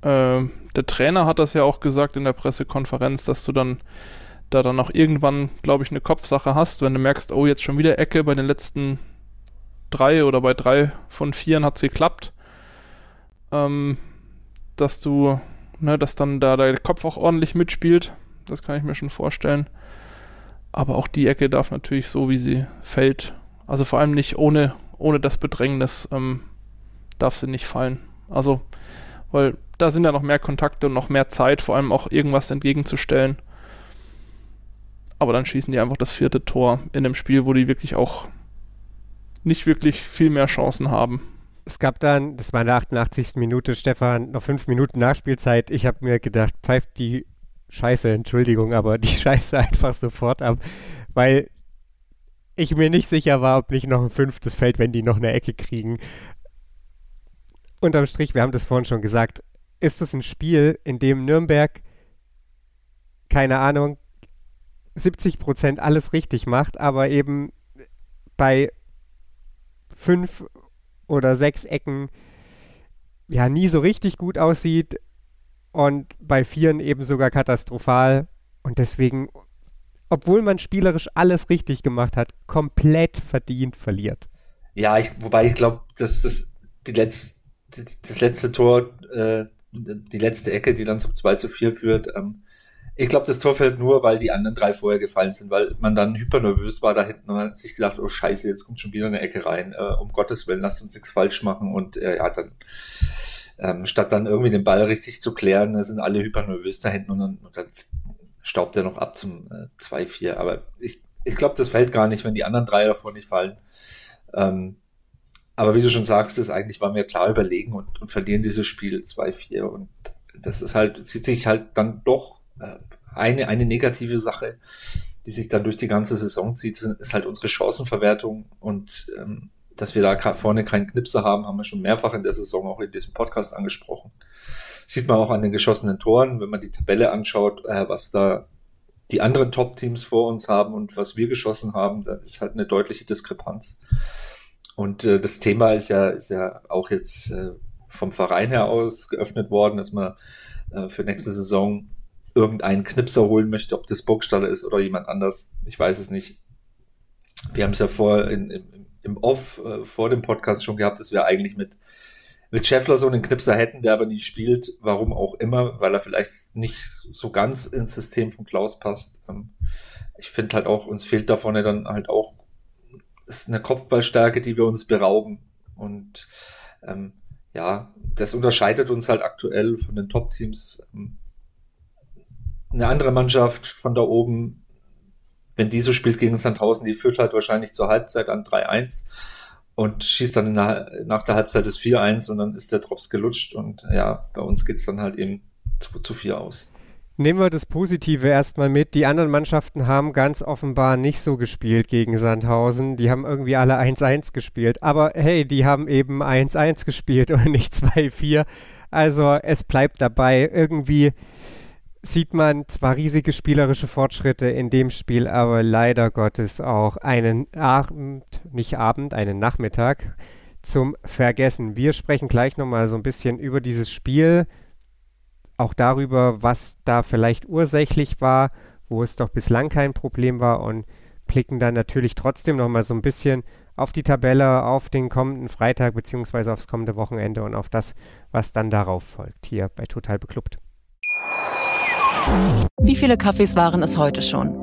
äh, der Trainer hat das ja auch gesagt in der Pressekonferenz, dass du dann da dann auch irgendwann, glaube ich, eine Kopfsache hast, wenn du merkst, oh, jetzt schon wieder Ecke, bei den letzten drei oder bei drei von vieren hat es geklappt, ähm, dass du, ne, dass dann da der Kopf auch ordentlich mitspielt, das kann ich mir schon vorstellen. Aber auch die Ecke darf natürlich so, wie sie fällt, also vor allem nicht ohne, ohne das Bedrängnis, ähm, darf sie nicht fallen. Also, weil da sind ja noch mehr Kontakte und noch mehr Zeit, vor allem auch irgendwas entgegenzustellen. Aber dann schießen die einfach das vierte Tor in einem Spiel, wo die wirklich auch nicht wirklich viel mehr Chancen haben.
Es gab dann, das war in der 88. Minute, Stefan, noch fünf Minuten Nachspielzeit. Ich habe mir gedacht, pfeift die Scheiße, Entschuldigung, aber die *laughs* Scheiße einfach sofort ab, weil ich mir nicht sicher war, ob nicht noch ein fünftes Feld, wenn die noch eine Ecke kriegen unterm Strich, wir haben das vorhin schon gesagt, ist es ein Spiel, in dem Nürnberg, keine Ahnung, 70 Prozent alles richtig macht, aber eben bei fünf oder sechs Ecken ja nie so richtig gut aussieht und bei vieren eben sogar katastrophal und deswegen, obwohl man spielerisch alles richtig gemacht hat, komplett verdient verliert.
Ja, ich, wobei ich glaube, dass das die letzten das letzte Tor, äh, die letzte Ecke, die dann zum 2 zu 4 führt, ähm, ich glaube, das Tor fällt nur, weil die anderen drei vorher gefallen sind, weil man dann hypernervös war da hinten und hat sich gedacht, oh scheiße, jetzt kommt schon wieder eine Ecke rein. Äh, um Gottes Willen, lasst uns nichts falsch machen. Und äh, ja, dann ähm, statt dann irgendwie den Ball richtig zu klären, sind alle hypernervös da hinten und dann, und dann staubt er noch ab zum äh, 2-4. Aber ich, ich glaube, das fällt gar nicht, wenn die anderen drei davor nicht fallen. Ähm, aber wie du schon sagst, ist eigentlich war mir klar überlegen und, und verlieren dieses Spiel 2-4 und das ist halt, zieht sich halt dann doch äh, eine, eine negative Sache, die sich dann durch die ganze Saison zieht, ist halt unsere Chancenverwertung und ähm, dass wir da vorne keinen Knipse haben, haben wir schon mehrfach in der Saison auch in diesem Podcast angesprochen. Sieht man auch an den geschossenen Toren, wenn man die Tabelle anschaut, äh, was da die anderen Top-Teams vor uns haben und was wir geschossen haben, da ist halt eine deutliche Diskrepanz. Und äh, das Thema ist ja, ist ja auch jetzt äh, vom Verein her aus geöffnet worden, dass man äh, für nächste Saison irgendeinen Knipser holen möchte, ob das Burgstaller ist oder jemand anders. Ich weiß es nicht. Wir haben es ja vor in, im, im Off äh, vor dem Podcast schon gehabt, dass wir eigentlich mit mit Scheffler so einen Knipser hätten, der aber nie spielt, warum auch immer, weil er vielleicht nicht so ganz ins System von Klaus passt. Ähm, ich finde halt auch, uns fehlt da vorne dann halt auch ist eine Kopfballstärke, die wir uns berauben. Und ähm, ja, das unterscheidet uns halt aktuell von den Top-Teams. Ähm, eine andere Mannschaft von da oben, wenn die so spielt gegen Sandhausen, die führt halt wahrscheinlich zur Halbzeit an 3-1 und schießt dann der, nach der Halbzeit das 4-1 und dann ist der Drops gelutscht und ja, bei uns geht's dann halt eben zu, zu 4 aus.
Nehmen wir das Positive erstmal mit. Die anderen Mannschaften haben ganz offenbar nicht so gespielt gegen Sandhausen. Die haben irgendwie alle 1-1 gespielt. Aber hey, die haben eben 1-1 gespielt und nicht 2-4. Also es bleibt dabei. Irgendwie sieht man zwar riesige spielerische Fortschritte in dem Spiel, aber leider Gottes auch einen Abend, nicht Abend, einen Nachmittag zum Vergessen. Wir sprechen gleich nochmal so ein bisschen über dieses Spiel auch darüber, was da vielleicht ursächlich war, wo es doch bislang kein Problem war und blicken dann natürlich trotzdem noch mal so ein bisschen auf die Tabelle, auf den kommenden Freitag beziehungsweise aufs kommende Wochenende und auf das, was dann darauf folgt, hier bei Total Beklubbt.
Wie viele Kaffees waren es heute schon?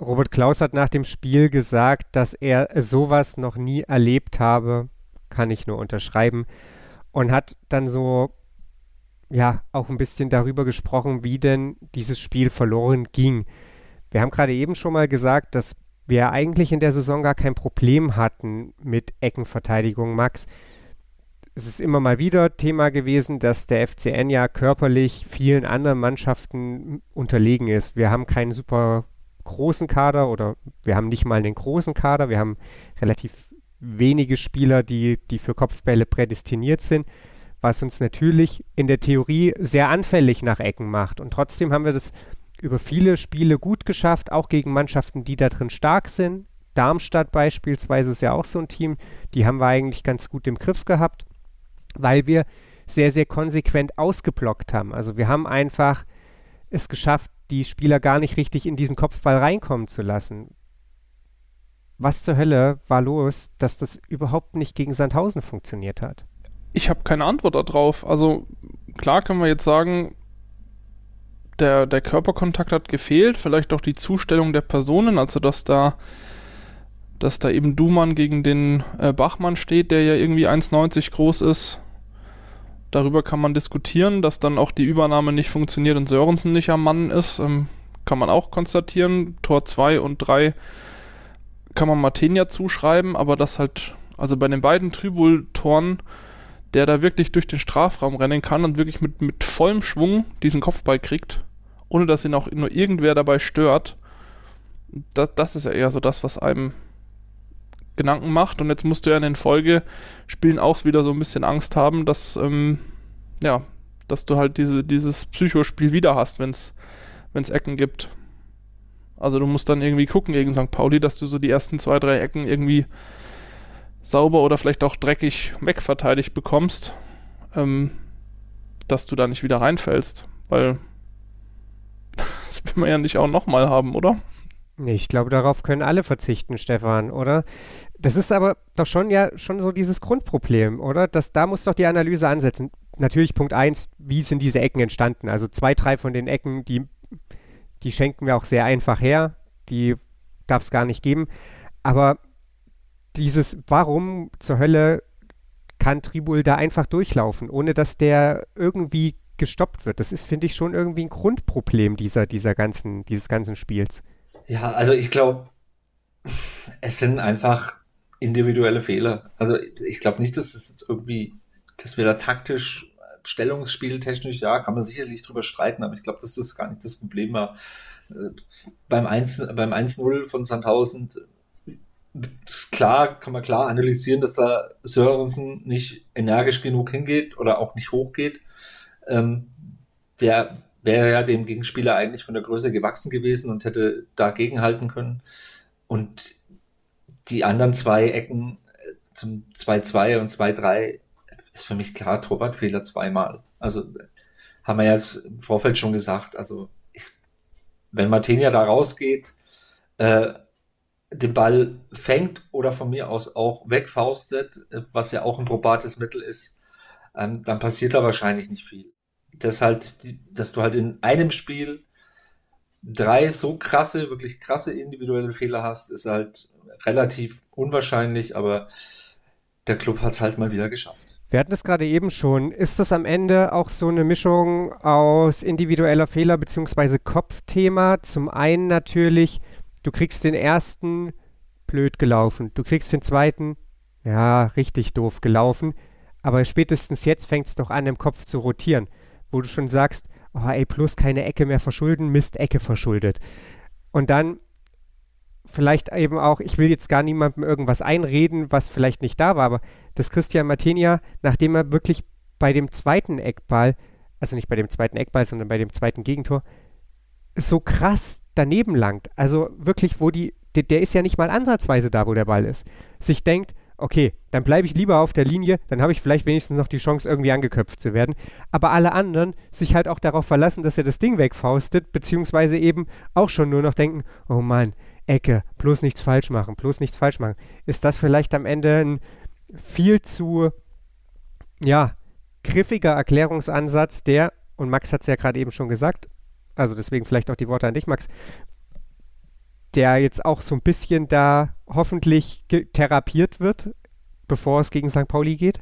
Robert Klaus hat nach dem Spiel gesagt, dass er sowas noch nie erlebt habe. Kann ich nur unterschreiben und hat dann so, ja, auch ein bisschen darüber gesprochen, wie denn dieses Spiel verloren ging. Wir haben gerade eben schon mal gesagt, dass wir eigentlich in der Saison gar kein Problem hatten mit Eckenverteidigung, Max. Es ist immer mal wieder Thema gewesen, dass der FCN ja körperlich vielen anderen Mannschaften unterlegen ist. Wir haben keinen super großen Kader oder wir haben nicht mal einen großen Kader. Wir haben relativ wenige Spieler, die, die für Kopfbälle prädestiniert sind, was uns natürlich in der Theorie sehr anfällig nach Ecken macht. Und trotzdem haben wir das über viele Spiele gut geschafft, auch gegen Mannschaften, die da drin stark sind. Darmstadt beispielsweise ist ja auch so ein Team, die haben wir eigentlich ganz gut im Griff gehabt, weil wir sehr, sehr konsequent ausgeblockt haben. Also wir haben einfach es geschafft, die Spieler gar nicht richtig in diesen Kopfball reinkommen zu lassen was zur Hölle war los, dass das überhaupt nicht gegen Sandhausen funktioniert hat?
Ich habe keine Antwort darauf. Also klar können wir jetzt sagen, der, der Körperkontakt hat gefehlt, vielleicht auch die Zustellung der Personen, also dass da dass da eben Dumann gegen den äh, Bachmann steht, der ja irgendwie 1,90 groß ist. Darüber kann man diskutieren, dass dann auch die Übernahme nicht funktioniert und Sörensen nicht am Mann ist. Ähm, kann man auch konstatieren. Tor 2 und 3 kann man Martinia zuschreiben, aber das halt, also bei den beiden Tribul-Toren, der da wirklich durch den Strafraum rennen kann und wirklich mit, mit vollem Schwung diesen Kopfball kriegt, ohne dass ihn auch nur irgendwer dabei stört. Das, das ist ja eher so das, was einem Gedanken macht. Und jetzt musst du ja in den Folgespielen auch wieder so ein bisschen Angst haben, dass, ähm, ja, dass du halt diese, dieses Psychospiel wieder hast, wenn es Ecken gibt. Also du musst dann irgendwie gucken gegen St. Pauli, dass du so die ersten zwei, drei Ecken irgendwie sauber oder vielleicht auch dreckig wegverteidigt bekommst, ähm, dass du da nicht wieder reinfällst, weil *laughs* das will man ja nicht auch nochmal haben, oder?
Ich glaube, darauf können alle verzichten, Stefan, oder? Das ist aber doch schon ja schon so dieses Grundproblem, oder? Das, da muss doch die Analyse ansetzen. Natürlich Punkt 1, wie sind diese Ecken entstanden? Also zwei, drei von den Ecken, die die schenken wir auch sehr einfach her. Die darf es gar nicht geben. Aber dieses, warum zur Hölle kann Tribul da einfach durchlaufen, ohne dass der irgendwie gestoppt wird? Das ist, finde ich, schon irgendwie ein Grundproblem dieser, dieser ganzen, dieses ganzen Spiels.
Ja, also ich glaube, es sind einfach individuelle Fehler. Also ich glaube nicht, dass es jetzt irgendwie, dass wir da taktisch Stellungsspieltechnisch, ja, kann man sicherlich drüber streiten, aber ich glaube, dass das gar nicht das Problem war. Äh, beim 1-0 beim 1 von Sandhausen klar, kann man klar analysieren, dass da Sörensen nicht energisch genug hingeht oder auch nicht hochgeht. Ähm, der wäre ja dem Gegenspieler eigentlich von der Größe gewachsen gewesen und hätte dagegen halten können. Und die anderen zwei Ecken äh, zum 2-2 und 2-3 ist für mich klar Torwartfehler zweimal. Also haben wir jetzt im Vorfeld schon gesagt. Also ich, wenn Martinia da rausgeht, äh, den Ball fängt oder von mir aus auch wegfaustet, äh, was ja auch ein probates Mittel ist, ähm, dann passiert da wahrscheinlich nicht viel. Das halt, dass du halt in einem Spiel drei so krasse, wirklich krasse individuelle Fehler hast, ist halt relativ unwahrscheinlich, aber der Club hat es halt mal wieder geschafft.
Wir hatten es gerade eben schon. Ist das am Ende auch so eine Mischung aus individueller Fehler bzw. Kopfthema? Zum einen natürlich, du kriegst den ersten blöd gelaufen, du kriegst den zweiten, ja, richtig doof gelaufen, aber spätestens jetzt fängt es doch an, im Kopf zu rotieren, wo du schon sagst, oh ey, plus keine Ecke mehr verschulden, Mist, Ecke verschuldet. Und dann vielleicht eben auch, ich will jetzt gar niemandem irgendwas einreden, was vielleicht nicht da war, aber dass Christian Martinia, nachdem er wirklich bei dem zweiten Eckball, also nicht bei dem zweiten Eckball, sondern bei dem zweiten Gegentor, so krass daneben langt. Also wirklich, wo die, der, der ist ja nicht mal ansatzweise da, wo der Ball ist. Sich denkt, okay, dann bleibe ich lieber auf der Linie, dann habe ich vielleicht wenigstens noch die Chance, irgendwie angeköpft zu werden. Aber alle anderen sich halt auch darauf verlassen, dass er das Ding wegfaustet, beziehungsweise eben auch schon nur noch denken, oh Mann, Ecke, bloß nichts falsch machen, bloß nichts falsch machen. Ist das vielleicht am Ende ein viel zu, ja, griffiger Erklärungsansatz, der, und Max hat es ja gerade eben schon gesagt, also deswegen vielleicht auch die Worte an dich, Max, der jetzt auch so ein bisschen da hoffentlich therapiert wird, bevor es gegen St. Pauli geht?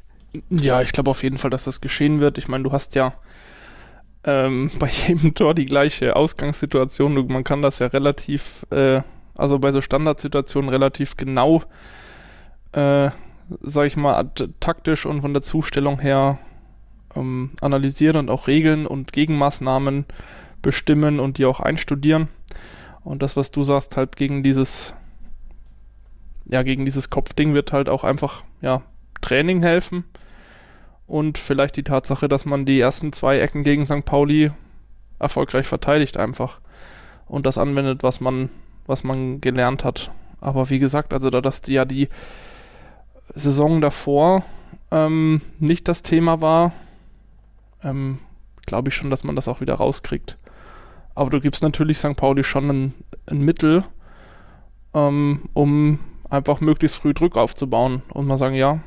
Ja, ich glaube auf jeden Fall, dass das geschehen wird. Ich meine, du hast ja ähm, *laughs* bei jedem Tor die gleiche Ausgangssituation. Man kann das ja relativ, äh, also bei so Standardsituationen relativ genau, äh, sag ich mal, taktisch und von der Zustellung her ähm, analysieren und auch Regeln und Gegenmaßnahmen bestimmen und die auch einstudieren. Und das, was du sagst, halt gegen dieses, ja, gegen dieses Kopfding wird halt auch einfach, ja, Training helfen. Und vielleicht die Tatsache, dass man die ersten zwei Ecken gegen St. Pauli erfolgreich verteidigt einfach. Und das anwendet, was man, was man gelernt hat. Aber wie gesagt, also da das ja die Saison davor ähm, nicht das Thema war, ähm, glaube ich schon, dass man das auch wieder rauskriegt. Aber du gibst natürlich St. Pauli schon ein, ein Mittel, ähm, um einfach möglichst früh Druck aufzubauen und mal sagen, ja,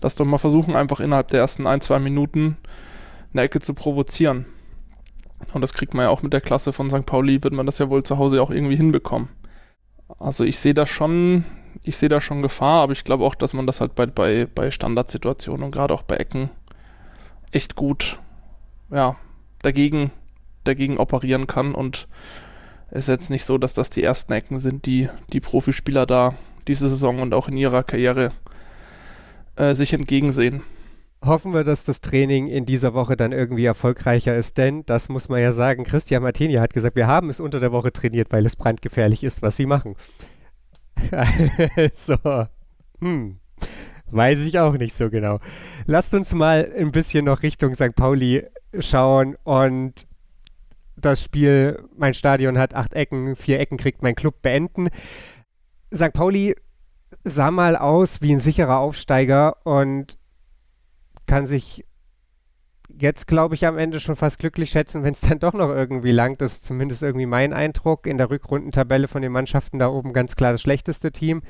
lass doch mal versuchen, einfach innerhalb der ersten ein, zwei Minuten eine Ecke zu provozieren. Und das kriegt man ja auch mit der Klasse von St. Pauli, wird man das ja wohl zu Hause auch irgendwie hinbekommen. Also ich sehe da schon, ich sehe da schon Gefahr, aber ich glaube auch, dass man das halt bei, bei, bei Standardsituationen und gerade auch bei Ecken echt gut, ja, dagegen dagegen operieren kann. Und es ist jetzt nicht so, dass das die ersten Ecken sind, die die Profispieler da diese Saison und auch in ihrer Karriere äh, sich entgegensehen.
Hoffen wir, dass das Training in dieser Woche dann irgendwie erfolgreicher ist, denn das muss man ja sagen, Christian Martini hat gesagt, wir haben es unter der Woche trainiert, weil es brandgefährlich ist, was sie machen. *laughs* also, hm, weiß ich auch nicht so genau. Lasst uns mal ein bisschen noch Richtung St. Pauli schauen und das Spiel, mein Stadion hat acht Ecken, vier Ecken kriegt mein Club beenden. St. Pauli sah mal aus wie ein sicherer Aufsteiger und kann sich jetzt, glaube ich, am Ende schon fast glücklich schätzen, wenn es dann doch noch irgendwie langt. Das ist zumindest irgendwie mein Eindruck. In der Rückrundentabelle von den Mannschaften da oben ganz klar das schlechteste Team.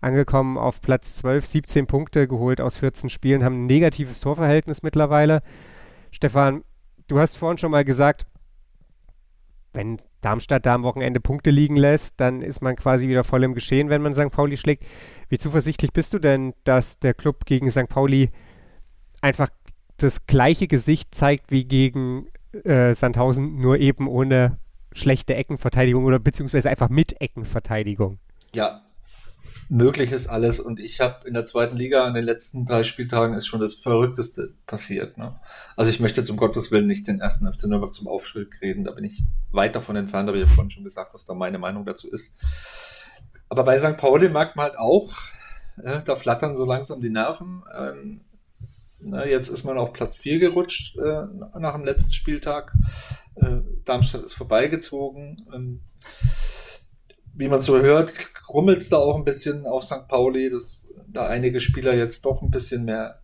Angekommen auf Platz 12, 17 Punkte geholt aus 14 Spielen, haben ein negatives Torverhältnis mittlerweile. Stefan, du hast vorhin schon mal gesagt, wenn Darmstadt da am Wochenende Punkte liegen lässt, dann ist man quasi wieder voll im Geschehen, wenn man St. Pauli schlägt. Wie zuversichtlich bist du denn, dass der Club gegen St. Pauli einfach das gleiche Gesicht zeigt wie gegen äh, Sandhausen, nur eben ohne schlechte Eckenverteidigung oder beziehungsweise einfach mit Eckenverteidigung?
Ja, möglich ist alles. Und ich habe in der zweiten Liga an den letzten drei Spieltagen ist schon das Verrückteste passiert. Ne? Also ich möchte zum Gottes Willen nicht den ersten FC Nürnberg zum Aufstieg reden. Da bin ich weit davon entfernt, habe ich ja vorhin schon gesagt, was da meine Meinung dazu ist. Aber bei St. Pauli merkt man halt auch, äh, da flattern so langsam die Nerven. Ähm, na, jetzt ist man auf Platz 4 gerutscht äh, nach dem letzten Spieltag. Äh, Darmstadt ist vorbeigezogen. Ähm, wie man so hört, rummelt es da auch ein bisschen auf St. Pauli, dass da einige Spieler jetzt doch ein bisschen mehr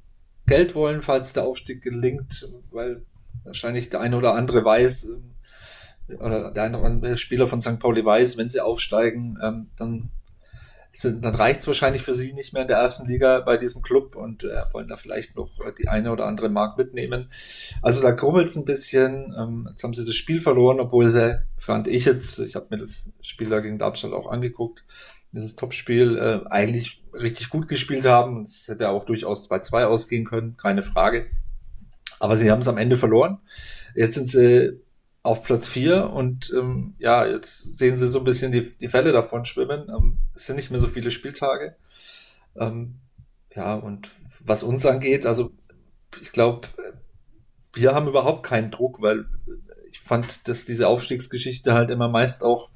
Geld wollen, falls der Aufstieg gelingt, weil wahrscheinlich der eine oder andere weiß, äh, oder der eine oder andere Spieler von St. Pauli weiß, wenn sie aufsteigen, ähm, dann sind, dann reicht es wahrscheinlich für sie nicht mehr in der ersten Liga bei diesem Club und äh, wollen da vielleicht noch die eine oder andere Mark mitnehmen. Also da krummelt es ein bisschen. Ähm, jetzt haben sie das Spiel verloren, obwohl sie, fand ich jetzt, ich habe mir das Spiel da gegen Darmstadt auch angeguckt, dieses Topspiel äh, eigentlich richtig gut gespielt haben. Es hätte auch durchaus 2-2 ausgehen können, keine Frage. Aber sie haben es am Ende verloren. Jetzt sind sie auf Platz 4 und ähm, ja, jetzt sehen sie so ein bisschen die, die Fälle davon schwimmen. Ähm, es sind nicht mehr so viele Spieltage. Ähm, ja, und was uns angeht, also ich glaube, wir haben überhaupt keinen Druck, weil ich fand, dass diese Aufstiegsgeschichte halt immer meist auch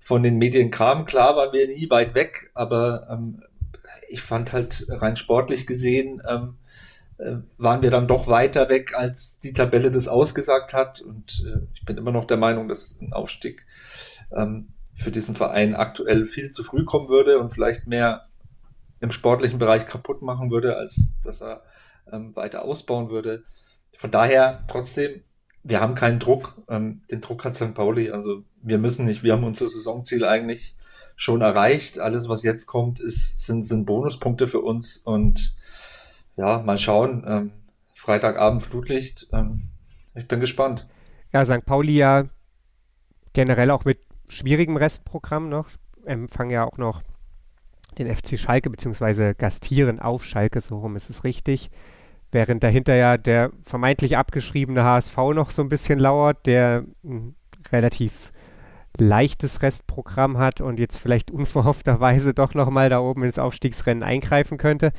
von den Medien kam. Klar waren wir nie weit weg, aber ähm, ich fand halt rein sportlich gesehen, ähm, äh, waren wir dann doch weiter weg, als die Tabelle das ausgesagt hat. Und äh, ich bin immer noch der Meinung, dass ein Aufstieg ähm, für diesen Verein aktuell viel zu früh kommen würde und vielleicht mehr im sportlichen Bereich kaputt machen würde, als dass er ähm, weiter ausbauen würde. Von daher trotzdem, wir haben keinen Druck. Ähm, den Druck hat St. Pauli. Also wir müssen nicht, wir haben unser Saisonziel eigentlich schon erreicht. Alles, was jetzt kommt, ist, sind, sind Bonuspunkte für uns und ja, mal schauen. Ähm, Freitagabend Flutlicht. Ähm, ich bin gespannt.
Ja, St. Pauli ja generell auch mit schwierigem Restprogramm noch. Empfangen ja auch noch den FC Schalke, beziehungsweise gastieren auf Schalke, so rum ist es richtig. Während dahinter ja der vermeintlich abgeschriebene HSV noch so ein bisschen lauert, der ein relativ leichtes Restprogramm hat und jetzt vielleicht unverhoffterweise *laughs* doch nochmal da oben ins Aufstiegsrennen eingreifen könnte.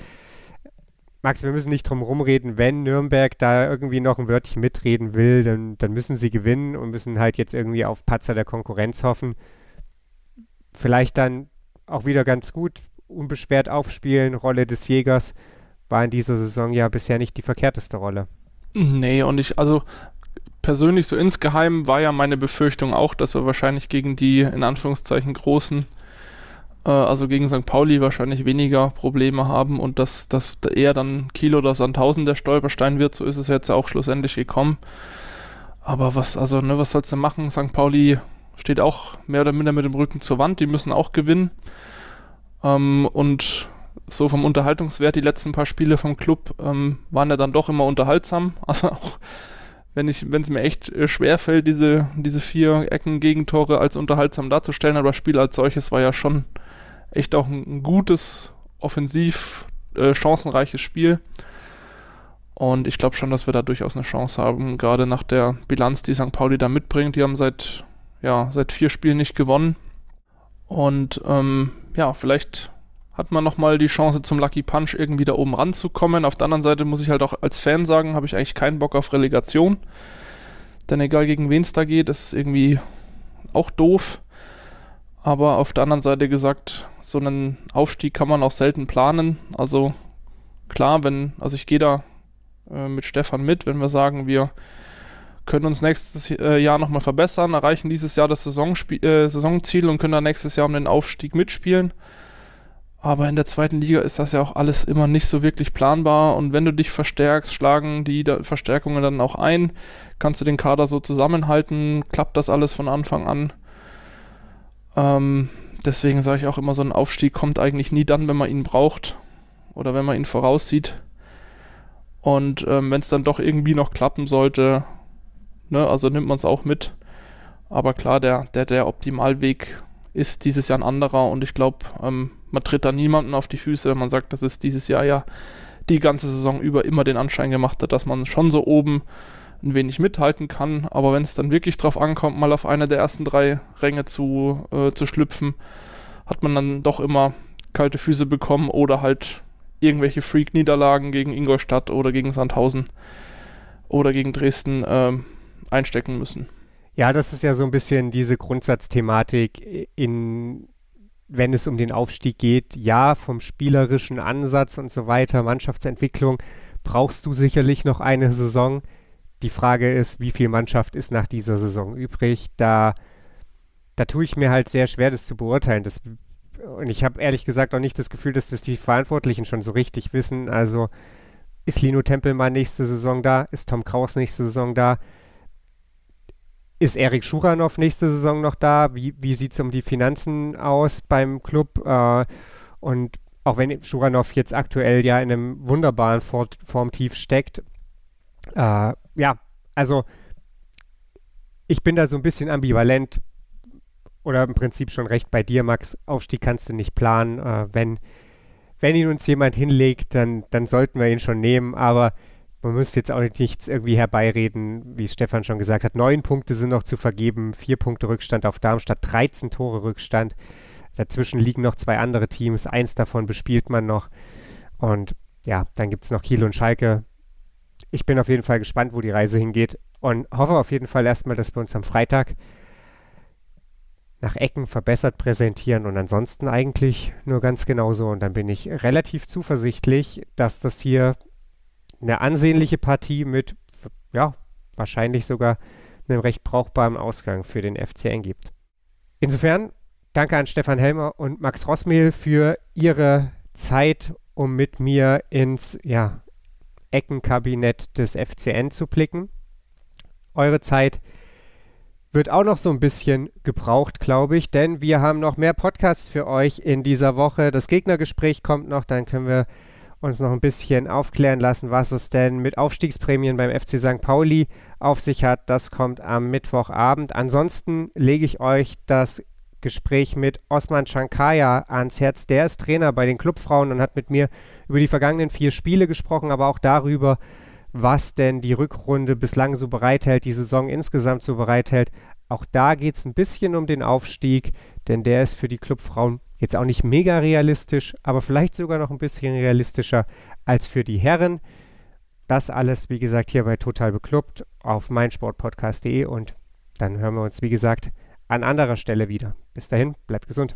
Max, wir müssen nicht drum rumreden, wenn Nürnberg da irgendwie noch ein Wörtchen mitreden will, dann, dann müssen sie gewinnen und müssen halt jetzt irgendwie auf Patzer der Konkurrenz hoffen. Vielleicht dann auch wieder ganz gut, unbeschwert aufspielen, Rolle des Jägers war in dieser Saison ja bisher nicht die verkehrteste Rolle.
Nee, und ich, also persönlich so insgeheim war ja meine Befürchtung auch, dass wir wahrscheinlich gegen die in Anführungszeichen großen also gegen St. Pauli wahrscheinlich weniger Probleme haben und dass, dass eher dann Kiel oder Sandhausen der Stolperstein wird, so ist es jetzt auch schlussendlich gekommen. Aber was, also, ne, was sollst du machen? St. Pauli steht auch mehr oder minder mit dem Rücken zur Wand, die müssen auch gewinnen. Ähm, und so vom Unterhaltungswert, die letzten paar Spiele vom Club ähm, waren ja dann doch immer unterhaltsam. *laughs* Also auch wenn ich, wenn es mir echt äh, schwer fällt, diese, diese vier Ecken-Gegentore als unterhaltsam darzustellen, aber das Spiel als solches war ja schon echt auch ein, ein gutes, offensiv äh, chancenreiches Spiel. Und ich glaube schon, dass wir da durchaus eine Chance haben, gerade nach der Bilanz, die St. Pauli da mitbringt. Die haben seit, ja, seit vier Spielen nicht gewonnen. Und ähm, ja, vielleicht hat man nochmal die Chance zum Lucky Punch irgendwie da oben ranzukommen. Auf der anderen Seite muss ich halt auch als Fan sagen, habe ich eigentlich keinen Bock auf Relegation. Denn egal gegen wen es da geht, ist irgendwie auch doof. Aber auf der anderen Seite gesagt, so einen Aufstieg kann man auch selten planen. Also klar, wenn, also ich gehe da äh, mit Stefan mit, wenn wir sagen, wir können uns nächstes äh, Jahr nochmal verbessern, erreichen dieses Jahr das Saisonspie äh, Saisonziel und können dann nächstes Jahr um den Aufstieg mitspielen. Aber in der zweiten Liga ist das ja auch alles immer nicht so wirklich planbar. Und wenn du dich verstärkst, schlagen die Verstärkungen dann auch ein. Kannst du den Kader so zusammenhalten? Klappt das alles von Anfang an? Ähm, deswegen sage ich auch immer, so ein Aufstieg kommt eigentlich nie dann, wenn man ihn braucht oder wenn man ihn voraussieht. Und ähm, wenn es dann doch irgendwie noch klappen sollte, ne, also nimmt man es auch mit. Aber klar, der, der, der Optimalweg ist dieses Jahr ein anderer und ich glaube, ähm, man tritt da niemanden auf die Füße, wenn man sagt, dass es dieses Jahr ja die ganze Saison über immer den Anschein gemacht hat, dass man schon so oben ein wenig mithalten kann. Aber wenn es dann wirklich drauf ankommt, mal auf eine der ersten drei Ränge zu, äh, zu schlüpfen, hat man dann doch immer kalte Füße bekommen oder halt irgendwelche Freak-Niederlagen gegen Ingolstadt oder gegen Sandhausen oder gegen Dresden äh, einstecken müssen.
Ja, das ist ja so ein bisschen diese Grundsatzthematik in wenn es um den Aufstieg geht. Ja, vom spielerischen Ansatz und so weiter, Mannschaftsentwicklung, brauchst du sicherlich noch eine Saison. Die Frage ist, wie viel Mannschaft ist nach dieser Saison übrig? Da, da tue ich mir halt sehr schwer, das zu beurteilen. Das, und ich habe ehrlich gesagt auch nicht das Gefühl, dass das die Verantwortlichen schon so richtig wissen. Also ist Lino Tempelmann nächste Saison da? Ist Tom Kraus nächste Saison da? Ist Erik Schuranov nächste Saison noch da? Wie, wie sieht es um die Finanzen aus beim Club? Äh, und auch wenn Schuranov jetzt aktuell ja in einem wunderbaren Formtief steckt, äh, ja, also ich bin da so ein bisschen ambivalent oder im Prinzip schon recht bei dir, Max. Aufstieg kannst du nicht planen. Äh, wenn wenn ihn uns jemand hinlegt, dann, dann sollten wir ihn schon nehmen, aber man müsste jetzt auch nichts irgendwie herbeireden, wie Stefan schon gesagt hat. Neun Punkte sind noch zu vergeben, vier Punkte Rückstand auf Darmstadt, 13 Tore Rückstand. Dazwischen liegen noch zwei andere Teams, eins davon bespielt man noch. Und ja, dann gibt es noch Kiel und Schalke. Ich bin auf jeden Fall gespannt, wo die Reise hingeht und hoffe auf jeden Fall erstmal, dass wir uns am Freitag nach Ecken verbessert präsentieren und ansonsten eigentlich nur ganz genauso. Und dann bin ich relativ zuversichtlich, dass das hier eine ansehnliche Partie mit, ja, wahrscheinlich sogar einem recht brauchbaren Ausgang für den FCN gibt. Insofern danke an Stefan Helmer und Max Rossmehl für ihre Zeit, um mit mir ins ja, Eckenkabinett des FCN zu blicken. Eure Zeit wird auch noch so ein bisschen gebraucht, glaube ich, denn wir haben noch mehr Podcasts für euch in dieser Woche. Das Gegnergespräch kommt noch, dann können wir uns noch ein bisschen aufklären lassen, was es denn mit Aufstiegsprämien beim FC St. Pauli auf sich hat. Das kommt am Mittwochabend. Ansonsten lege ich euch das Gespräch mit Osman Chankaya ans Herz. Der ist Trainer bei den Clubfrauen und hat mit mir über die vergangenen vier Spiele gesprochen, aber auch darüber, was denn die Rückrunde bislang so bereithält, die Saison insgesamt so bereithält. Auch da geht es ein bisschen um den Aufstieg, denn der ist für die Clubfrauen jetzt auch nicht mega realistisch, aber vielleicht sogar noch ein bisschen realistischer als für die Herren. Das alles, wie gesagt, hier bei Total Beklubbt auf meinsportpodcast.de und dann hören wir uns, wie gesagt, an anderer Stelle wieder. Bis dahin, bleibt gesund.